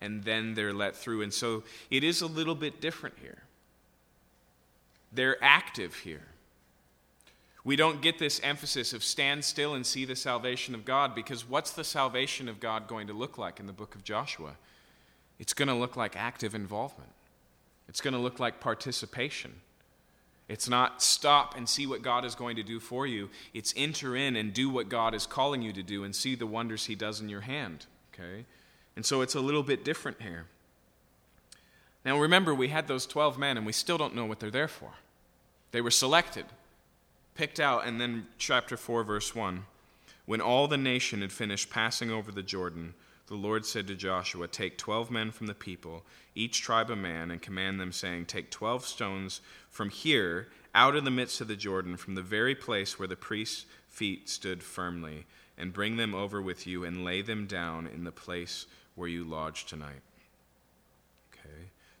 and then they're let through. And so it is a little bit different here. They're active here. We don't get this emphasis of stand still and see the salvation of God because what's the salvation of God going to look like in the book of Joshua? It's going to look like active involvement. It's going to look like participation. It's not stop and see what God is going to do for you. It's enter in and do what God is calling you to do and see the wonders He does in your hand. Okay? And so it's a little bit different here. Now remember, we had those 12 men and we still don't know what they're there for. They were selected, picked out, and then chapter 4, verse 1. When all the nation had finished passing over the Jordan, the Lord said to Joshua, Take twelve men from the people, each tribe a man, and command them, saying, Take twelve stones from here, out of the midst of the Jordan, from the very place where the priest's feet stood firmly, and bring them over with you, and lay them down in the place where you lodge tonight.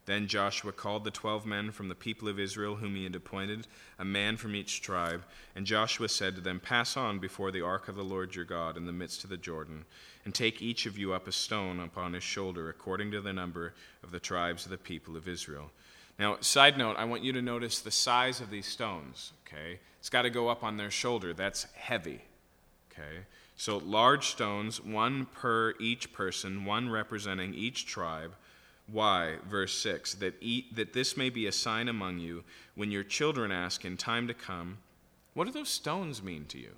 Then Joshua called the twelve men from the people of Israel whom he had appointed, a man from each tribe. And Joshua said to them, Pass on before the ark of the Lord your God in the midst of the Jordan, and take each of you up a stone upon his shoulder, according to the number of the tribes of the people of Israel. Now, side note, I want you to notice the size of these stones, okay? It's got to go up on their shoulder. That's heavy, okay? So large stones, one per each person, one representing each tribe why, verse 6, that, eat, that this may be a sign among you when your children ask in time to come, What do those stones mean to you?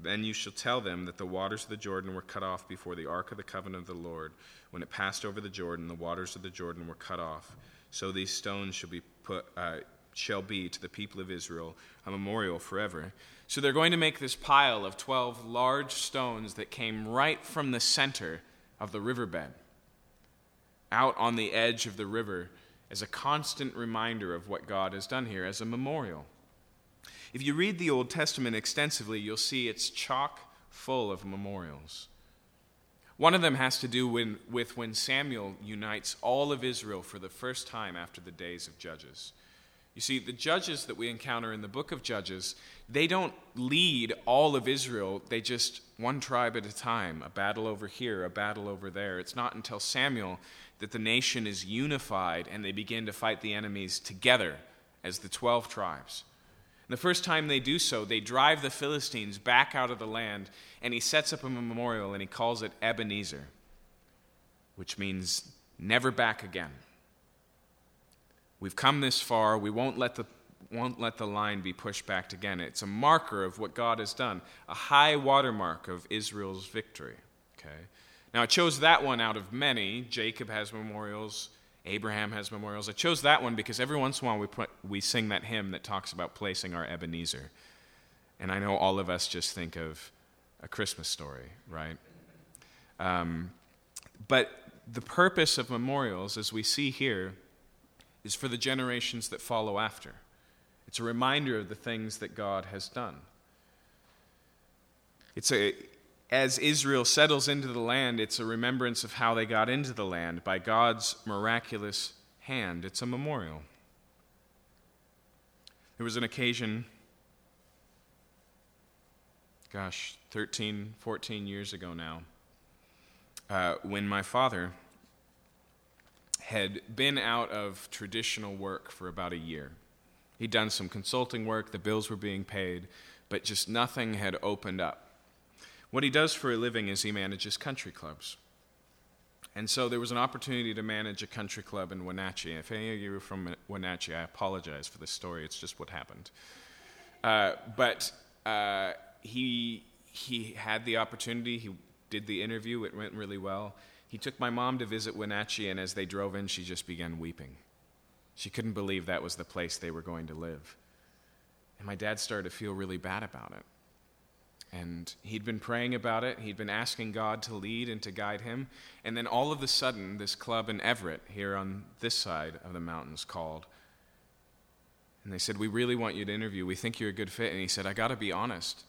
Then you shall tell them that the waters of the Jordan were cut off before the ark of the covenant of the Lord. When it passed over the Jordan, the waters of the Jordan were cut off. So these stones shall be put. Uh, shall be to the people of Israel a memorial forever. So they're going to make this pile of 12 large stones that came right from the center of the riverbed out on the edge of the river as a constant reminder of what God has done here, as a memorial. If you read the Old Testament extensively, you'll see it's chock full of memorials. One of them has to do when, with when Samuel unites all of Israel for the first time after the days of Judges. You see, the judges that we encounter in the book of Judges, they don't lead all of Israel. They just, one tribe at a time, a battle over here, a battle over there. It's not until Samuel that the nation is unified and they begin to fight the enemies together as the 12 tribes. And the first time they do so, they drive the Philistines back out of the land, and he sets up a memorial and he calls it Ebenezer, which means never back again. We've come this far, we won't let the won't let the line be pushed back again. It's a marker of what God has done, a high watermark of Israel's victory. Okay? Now, I chose that one out of many. Jacob has memorials, Abraham has memorials. I chose that one because every once in a while we, put, we sing that hymn that talks about placing our Ebenezer. And I know all of us just think of a Christmas story, right? Um, but the purpose of memorials, as we see here, is for the generations that follow after. It's a reminder of the things that God has done. It's a, as Israel settles into the land, it's a remembrance of how they got into the land by God's miraculous hand. It's a memorial. There was an occasion, gosh, 13, 14 years ago now, uh, when my father had been out of traditional work for about a year. He'd done some consulting work, the bills were being paid, but just nothing had opened up. What he does for a living is he manages country clubs. And so there was an opportunity to manage a country club in Wenatchee. If any of you are from Wenatchee, I apologize for this story. It's just what happened. Uh, but uh, he, he had the opportunity. He did the interview. It went really well. He took my mom to visit Wenatchee, and as they drove in, she just began weeping. She couldn't believe that was the place they were going to live. And my dad started to feel really bad about it. And he'd been praying about it. He'd been asking God to lead and to guide him. And then all of a sudden, this club in Everett, here on this side of the mountains, called. And they said, We really want you to interview. We think you're a good fit. And he said, I got to be honest.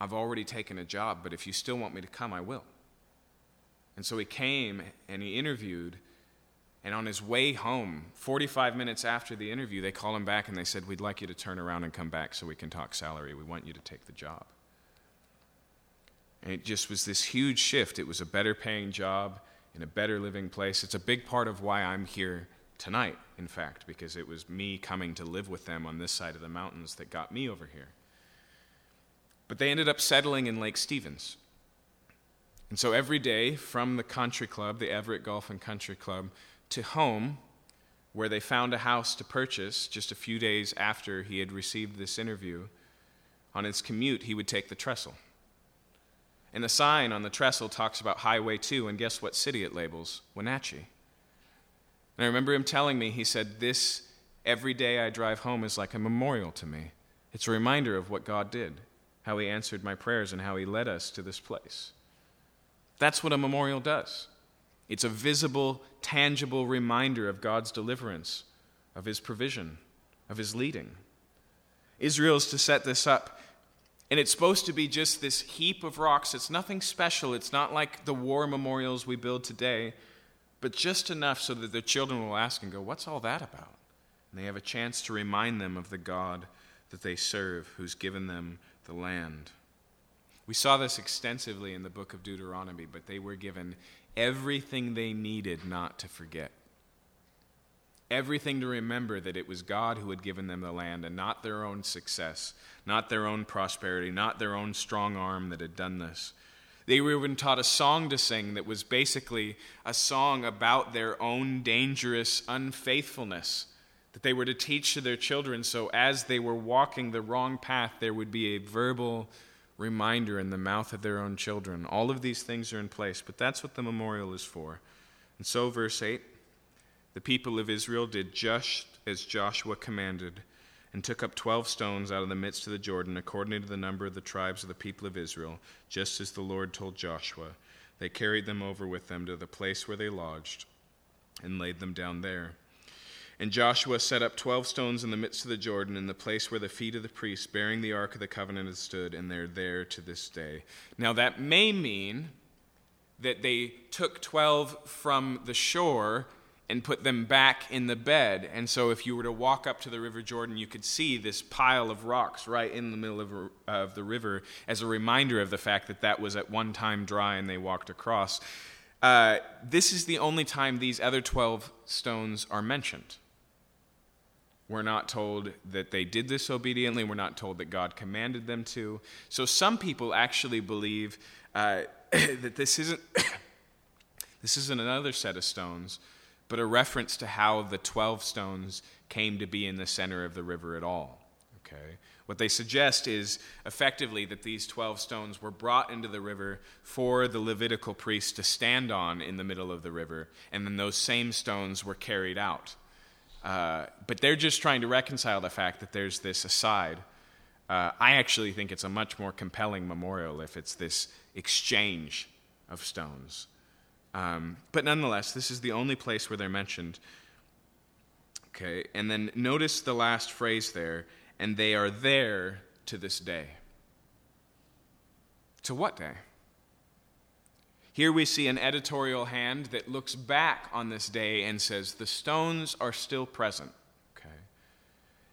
I've already taken a job, but if you still want me to come, I will. And so he came and he interviewed. And on his way home, 45 minutes after the interview, they called him back and they said, We'd like you to turn around and come back so we can talk salary. We want you to take the job. And it just was this huge shift. It was a better paying job in a better living place. It's a big part of why I'm here tonight, in fact, because it was me coming to live with them on this side of the mountains that got me over here. But they ended up settling in Lake Stevens. And so every day from the country club, the Everett Golf and Country Club, to home, where they found a house to purchase just a few days after he had received this interview, on his commute, he would take the trestle. And the sign on the trestle talks about Highway 2, and guess what city it labels? Wenatchee. And I remember him telling me, he said, This every day I drive home is like a memorial to me. It's a reminder of what God did, how He answered my prayers, and how He led us to this place. That's what a memorial does. It's a visible, tangible reminder of God's deliverance, of his provision, of his leading. Israel is to set this up, and it's supposed to be just this heap of rocks. It's nothing special. It's not like the war memorials we build today, but just enough so that the children will ask and go, What's all that about? And they have a chance to remind them of the God that they serve, who's given them the land. We saw this extensively in the book of Deuteronomy, but they were given everything they needed not to forget. Everything to remember that it was God who had given them the land and not their own success, not their own prosperity, not their own strong arm that had done this. They were even taught a song to sing that was basically a song about their own dangerous unfaithfulness that they were to teach to their children so as they were walking the wrong path, there would be a verbal reminder in the mouth of their own children. All of these things are in place, but that's what the memorial is for. And so, verse 8 the people of Israel did just as Joshua commanded and took up twelve stones out of the midst of the Jordan, according to the number of the tribes of the people of Israel, just as the Lord told Joshua. They carried them over with them to the place where they lodged and laid them down there. And Joshua set up twelve stones in the midst of the Jordan, in the place where the feet of the priests bearing the ark of the covenant had stood, and they're there to this day. Now, that may mean that they took twelve from the shore and put them back in the bed. And so, if you were to walk up to the River Jordan, you could see this pile of rocks right in the middle of, of the river as a reminder of the fact that that was at one time dry and they walked across. Uh, this is the only time these other 12 stones are mentioned. We're not told that they did this obediently. We're not told that God commanded them to. So some people actually believe uh, *coughs* that this isn't, *coughs* this isn't another set of stones, but a reference to how the 12 stones came to be in the center of the river at all. Okay? What they suggest is effectively that these 12 stones were brought into the river for the Levitical priests to stand on in the middle of the river, and then those same stones were carried out. Uh, but they're just trying to reconcile the fact that there's this aside. Uh, I actually think it's a much more compelling memorial if it's this exchange of stones. Um, but nonetheless, this is the only place where they're mentioned. Okay, and then notice the last phrase there and they are there to this day. To what day? Here we see an editorial hand that looks back on this day and says, The stones are still present. Okay.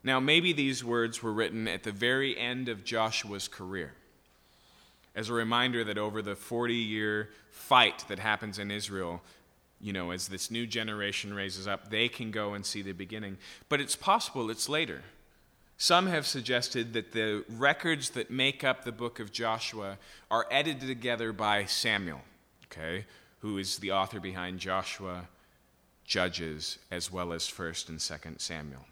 Now, maybe these words were written at the very end of Joshua's career as a reminder that over the 40 year fight that happens in Israel, you know, as this new generation raises up, they can go and see the beginning. But it's possible it's later. Some have suggested that the records that make up the book of Joshua are edited together by Samuel, okay, who is the author behind Joshua, Judges, as well as 1st and 2nd Samuel.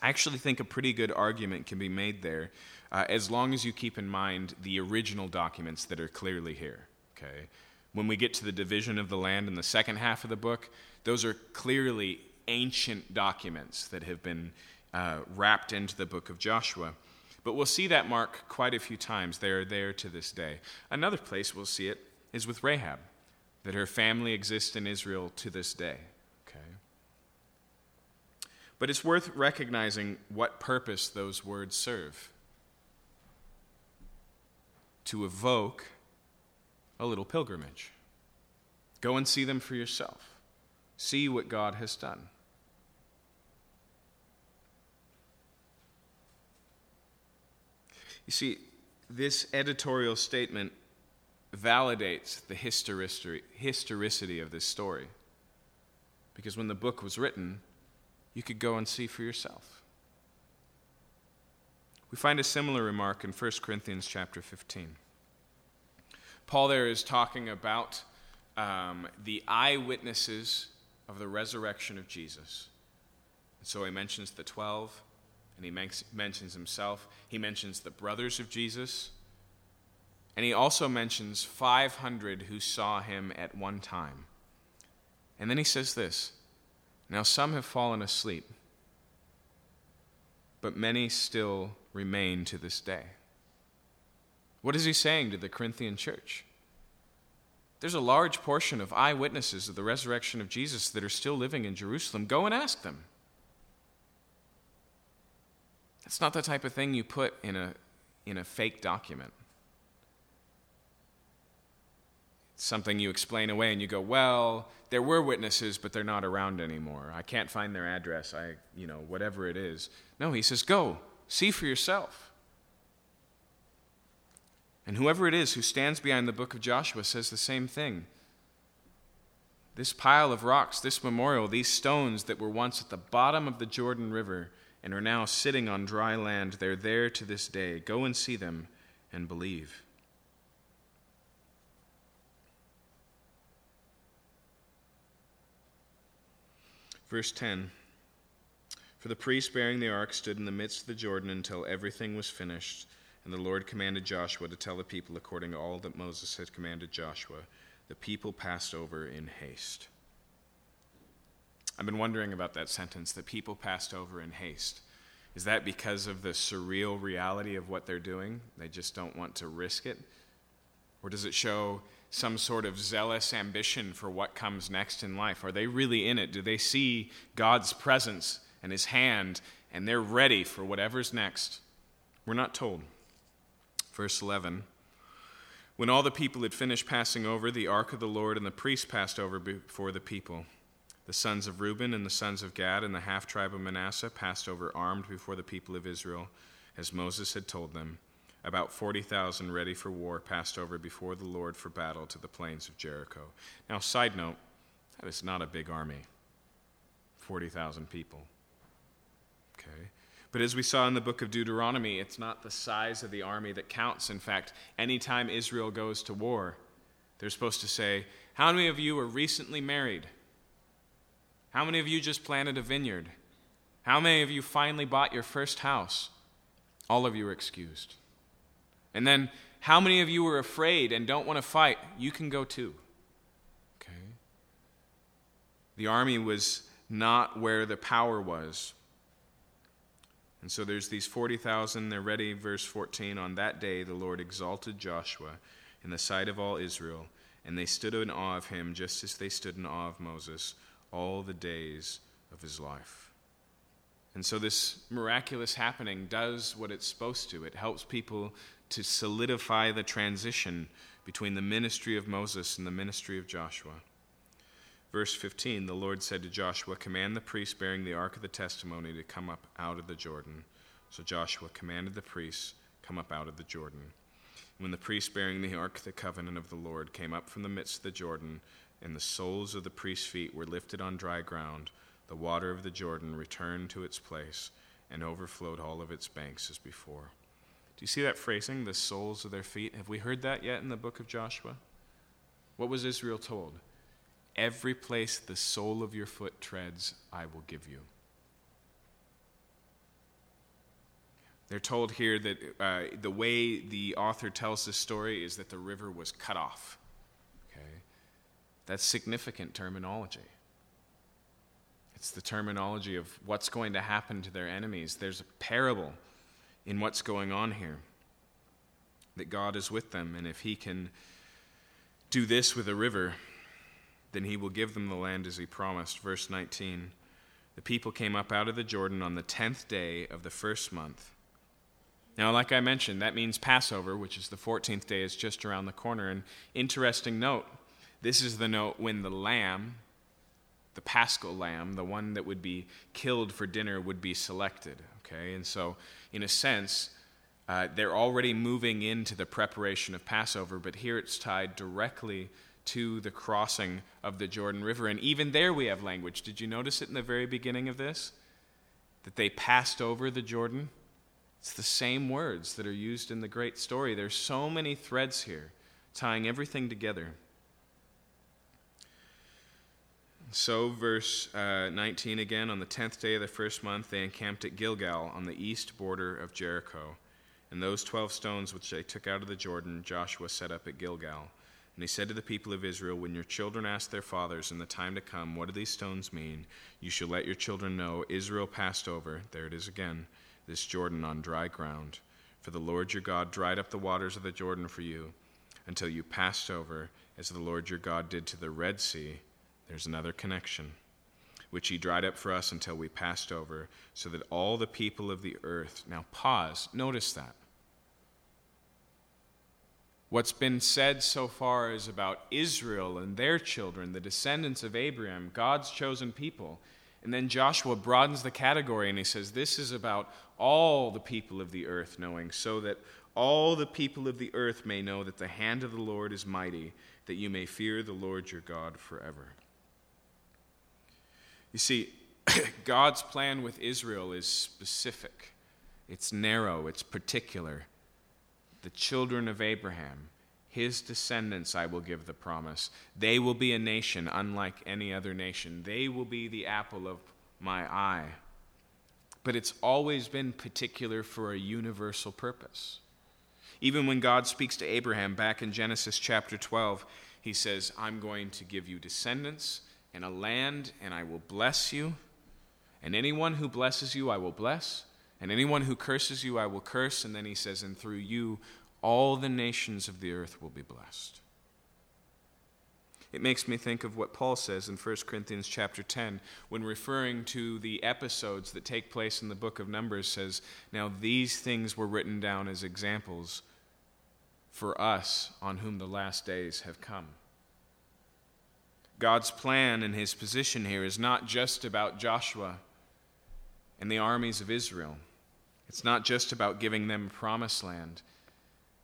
I actually think a pretty good argument can be made there uh, as long as you keep in mind the original documents that are clearly here, okay? When we get to the division of the land in the second half of the book, those are clearly ancient documents that have been uh, wrapped into the book of Joshua. But we'll see that mark quite a few times. They are there to this day. Another place we'll see it is with Rahab, that her family exists in Israel to this day. Okay? But it's worth recognizing what purpose those words serve to evoke a little pilgrimage. Go and see them for yourself. See what God has done. You see, this editorial statement validates the historicity of this story. Because when the book was written, you could go and see for yourself. We find a similar remark in 1 Corinthians chapter 15. Paul there is talking about um, the eyewitnesses of the resurrection of Jesus. And so he mentions the 12, and he mentions himself. He mentions the brothers of Jesus. And he also mentions 500 who saw him at one time. And then he says this Now some have fallen asleep, but many still remain to this day. What is he saying to the Corinthian church? There's a large portion of eyewitnesses of the resurrection of Jesus that are still living in Jerusalem. Go and ask them. It's not the type of thing you put in a, in a fake document. It's something you explain away and you go, well, there were witnesses, but they're not around anymore. I can't find their address. I, you know, whatever it is. No, he says, go, see for yourself. And whoever it is who stands behind the book of Joshua says the same thing. This pile of rocks, this memorial, these stones that were once at the bottom of the Jordan River, and are now sitting on dry land. They're there to this day. Go and see them and believe. Verse 10 For the priest bearing the ark stood in the midst of the Jordan until everything was finished, and the Lord commanded Joshua to tell the people according to all that Moses had commanded Joshua. The people passed over in haste. I've been wondering about that sentence that people passed over in haste. Is that because of the surreal reality of what they're doing? They just don't want to risk it? Or does it show some sort of zealous ambition for what comes next in life? Are they really in it? Do they see God's presence and His hand and they're ready for whatever's next? We're not told. Verse 11 When all the people had finished passing over, the ark of the Lord and the priest passed over before the people. The sons of Reuben and the sons of Gad and the half tribe of Manasseh passed over armed before the people of Israel, as Moses had told them. About 40,000 ready for war passed over before the Lord for battle to the plains of Jericho. Now, side note, that is not a big army 40,000 people. Okay? But as we saw in the book of Deuteronomy, it's not the size of the army that counts. In fact, anytime Israel goes to war, they're supposed to say, How many of you are recently married? How many of you just planted a vineyard? How many of you finally bought your first house? All of you are excused. And then, how many of you are afraid and don't want to fight? You can go too. Okay? The army was not where the power was. And so there's these 40,000, they're ready. Verse 14 On that day, the Lord exalted Joshua in the sight of all Israel, and they stood in awe of him just as they stood in awe of Moses all the days of his life. And so this miraculous happening does what it's supposed to. It helps people to solidify the transition between the ministry of Moses and the ministry of Joshua. Verse 15 The Lord said to Joshua, Command the priests bearing the ark of the testimony to come up out of the Jordan. So Joshua commanded the priests, Come up out of the Jordan. When the priests bearing the ark of the covenant of the Lord came up from the midst of the Jordan, and the soles of the priests' feet were lifted on dry ground, the water of the Jordan returned to its place and overflowed all of its banks as before. Do you see that phrasing, the soles of their feet? Have we heard that yet in the book of Joshua? What was Israel told? Every place the sole of your foot treads, I will give you. They're told here that uh, the way the author tells this story is that the river was cut off. Okay? That's significant terminology. It's the terminology of what's going to happen to their enemies. There's a parable in what's going on here that God is with them, and if He can do this with a river, then he will give them the land as he promised. Verse 19 The people came up out of the Jordan on the tenth day of the first month. Now, like I mentioned, that means Passover, which is the 14th day, is just around the corner. And interesting note this is the note when the lamb, the paschal lamb, the one that would be killed for dinner, would be selected. Okay? And so, in a sense, uh, they're already moving into the preparation of Passover, but here it's tied directly to the crossing of the Jordan River. And even there we have language. Did you notice it in the very beginning of this? That they passed over the Jordan? It's the same words that are used in the great story. There's so many threads here tying everything together. So, verse uh, 19 again, on the tenth day of the first month, they encamped at Gilgal on the east border of Jericho. And those twelve stones which they took out of the Jordan, Joshua set up at Gilgal. And he said to the people of Israel, When your children ask their fathers in the time to come, What do these stones mean? You shall let your children know Israel passed over, there it is again, this Jordan on dry ground. For the Lord your God dried up the waters of the Jordan for you until you passed over, as the Lord your God did to the Red Sea. There's another connection, which he dried up for us until we passed over, so that all the people of the earth. Now, pause. Notice that. What's been said so far is about Israel and their children, the descendants of Abraham, God's chosen people. And then Joshua broadens the category and he says, This is about all the people of the earth knowing, so that all the people of the earth may know that the hand of the Lord is mighty, that you may fear the Lord your God forever. You see, *clears throat* God's plan with Israel is specific, it's narrow, it's particular the children of Abraham, his descendants, I will give the promise. They will be a nation unlike any other nation. They will be the apple of my eye. But it's always been particular for a universal purpose. Even when God speaks to Abraham back in Genesis chapter 12, he says, I'm going to give you descendants and a land, and I will bless you. And anyone who blesses you, I will bless. And anyone who curses you, I will curse. And then he says, And through you, all the nations of the earth will be blessed. It makes me think of what Paul says in 1 Corinthians chapter 10 when referring to the episodes that take place in the book of Numbers says, "Now these things were written down as examples for us on whom the last days have come." God's plan and his position here is not just about Joshua and the armies of Israel. It's not just about giving them promised land,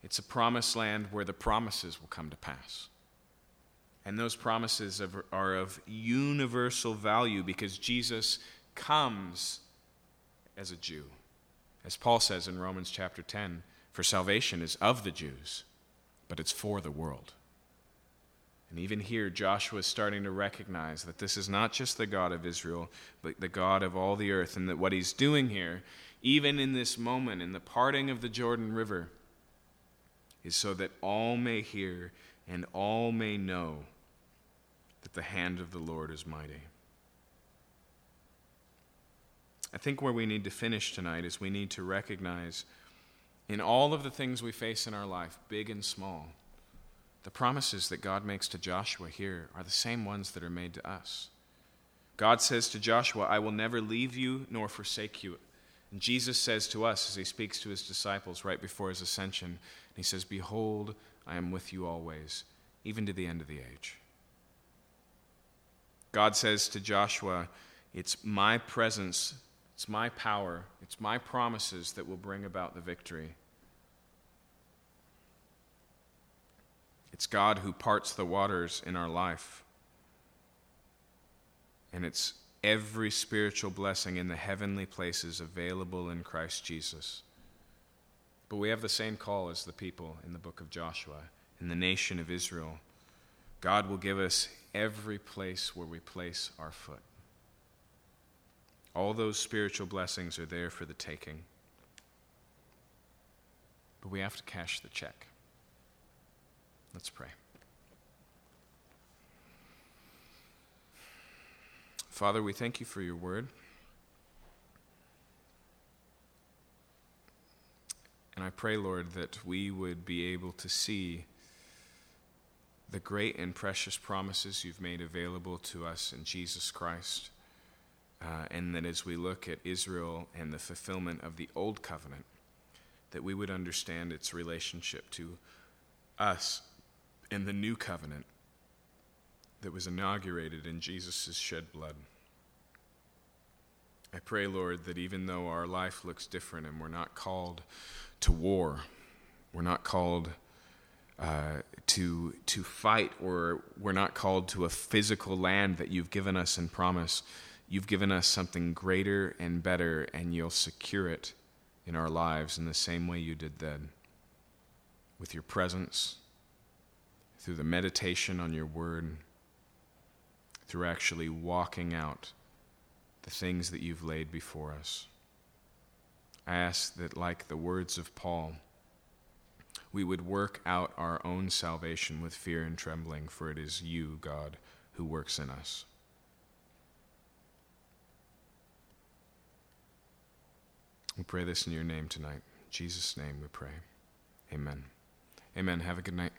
it's a promised land where the promises will come to pass. And those promises are of universal value because Jesus comes as a Jew. As Paul says in Romans chapter 10, for salvation is of the Jews, but it's for the world. And even here, Joshua is starting to recognize that this is not just the God of Israel, but the God of all the earth, and that what he's doing here even in this moment, in the parting of the Jordan River, is so that all may hear and all may know that the hand of the Lord is mighty. I think where we need to finish tonight is we need to recognize in all of the things we face in our life, big and small, the promises that God makes to Joshua here are the same ones that are made to us. God says to Joshua, I will never leave you nor forsake you. And Jesus says to us as he speaks to his disciples right before his ascension, he says, Behold, I am with you always, even to the end of the age. God says to Joshua, It's my presence, it's my power, it's my promises that will bring about the victory. It's God who parts the waters in our life. And it's every spiritual blessing in the heavenly places available in Christ Jesus. But we have the same call as the people in the book of Joshua, in the nation of Israel. God will give us every place where we place our foot. All those spiritual blessings are there for the taking. But we have to cash the check. Let's pray. Father, we thank you for your word. And I pray, Lord, that we would be able to see the great and precious promises you've made available to us in Jesus Christ. Uh, and that as we look at Israel and the fulfillment of the Old Covenant, that we would understand its relationship to us in the New Covenant that was inaugurated in Jesus' shed blood. I pray, Lord, that even though our life looks different and we're not called to war, we're not called uh, to, to fight, or we're not called to a physical land that you've given us in promise. You've given us something greater and better, and you'll secure it in our lives in the same way you did then with your presence, through the meditation on your word, through actually walking out the things that you've laid before us. I ask that, like the words of Paul, we would work out our own salvation with fear and trembling, for it is you, God, who works in us. We pray this in your name tonight. In Jesus' name we pray. Amen. Amen. Have a good night.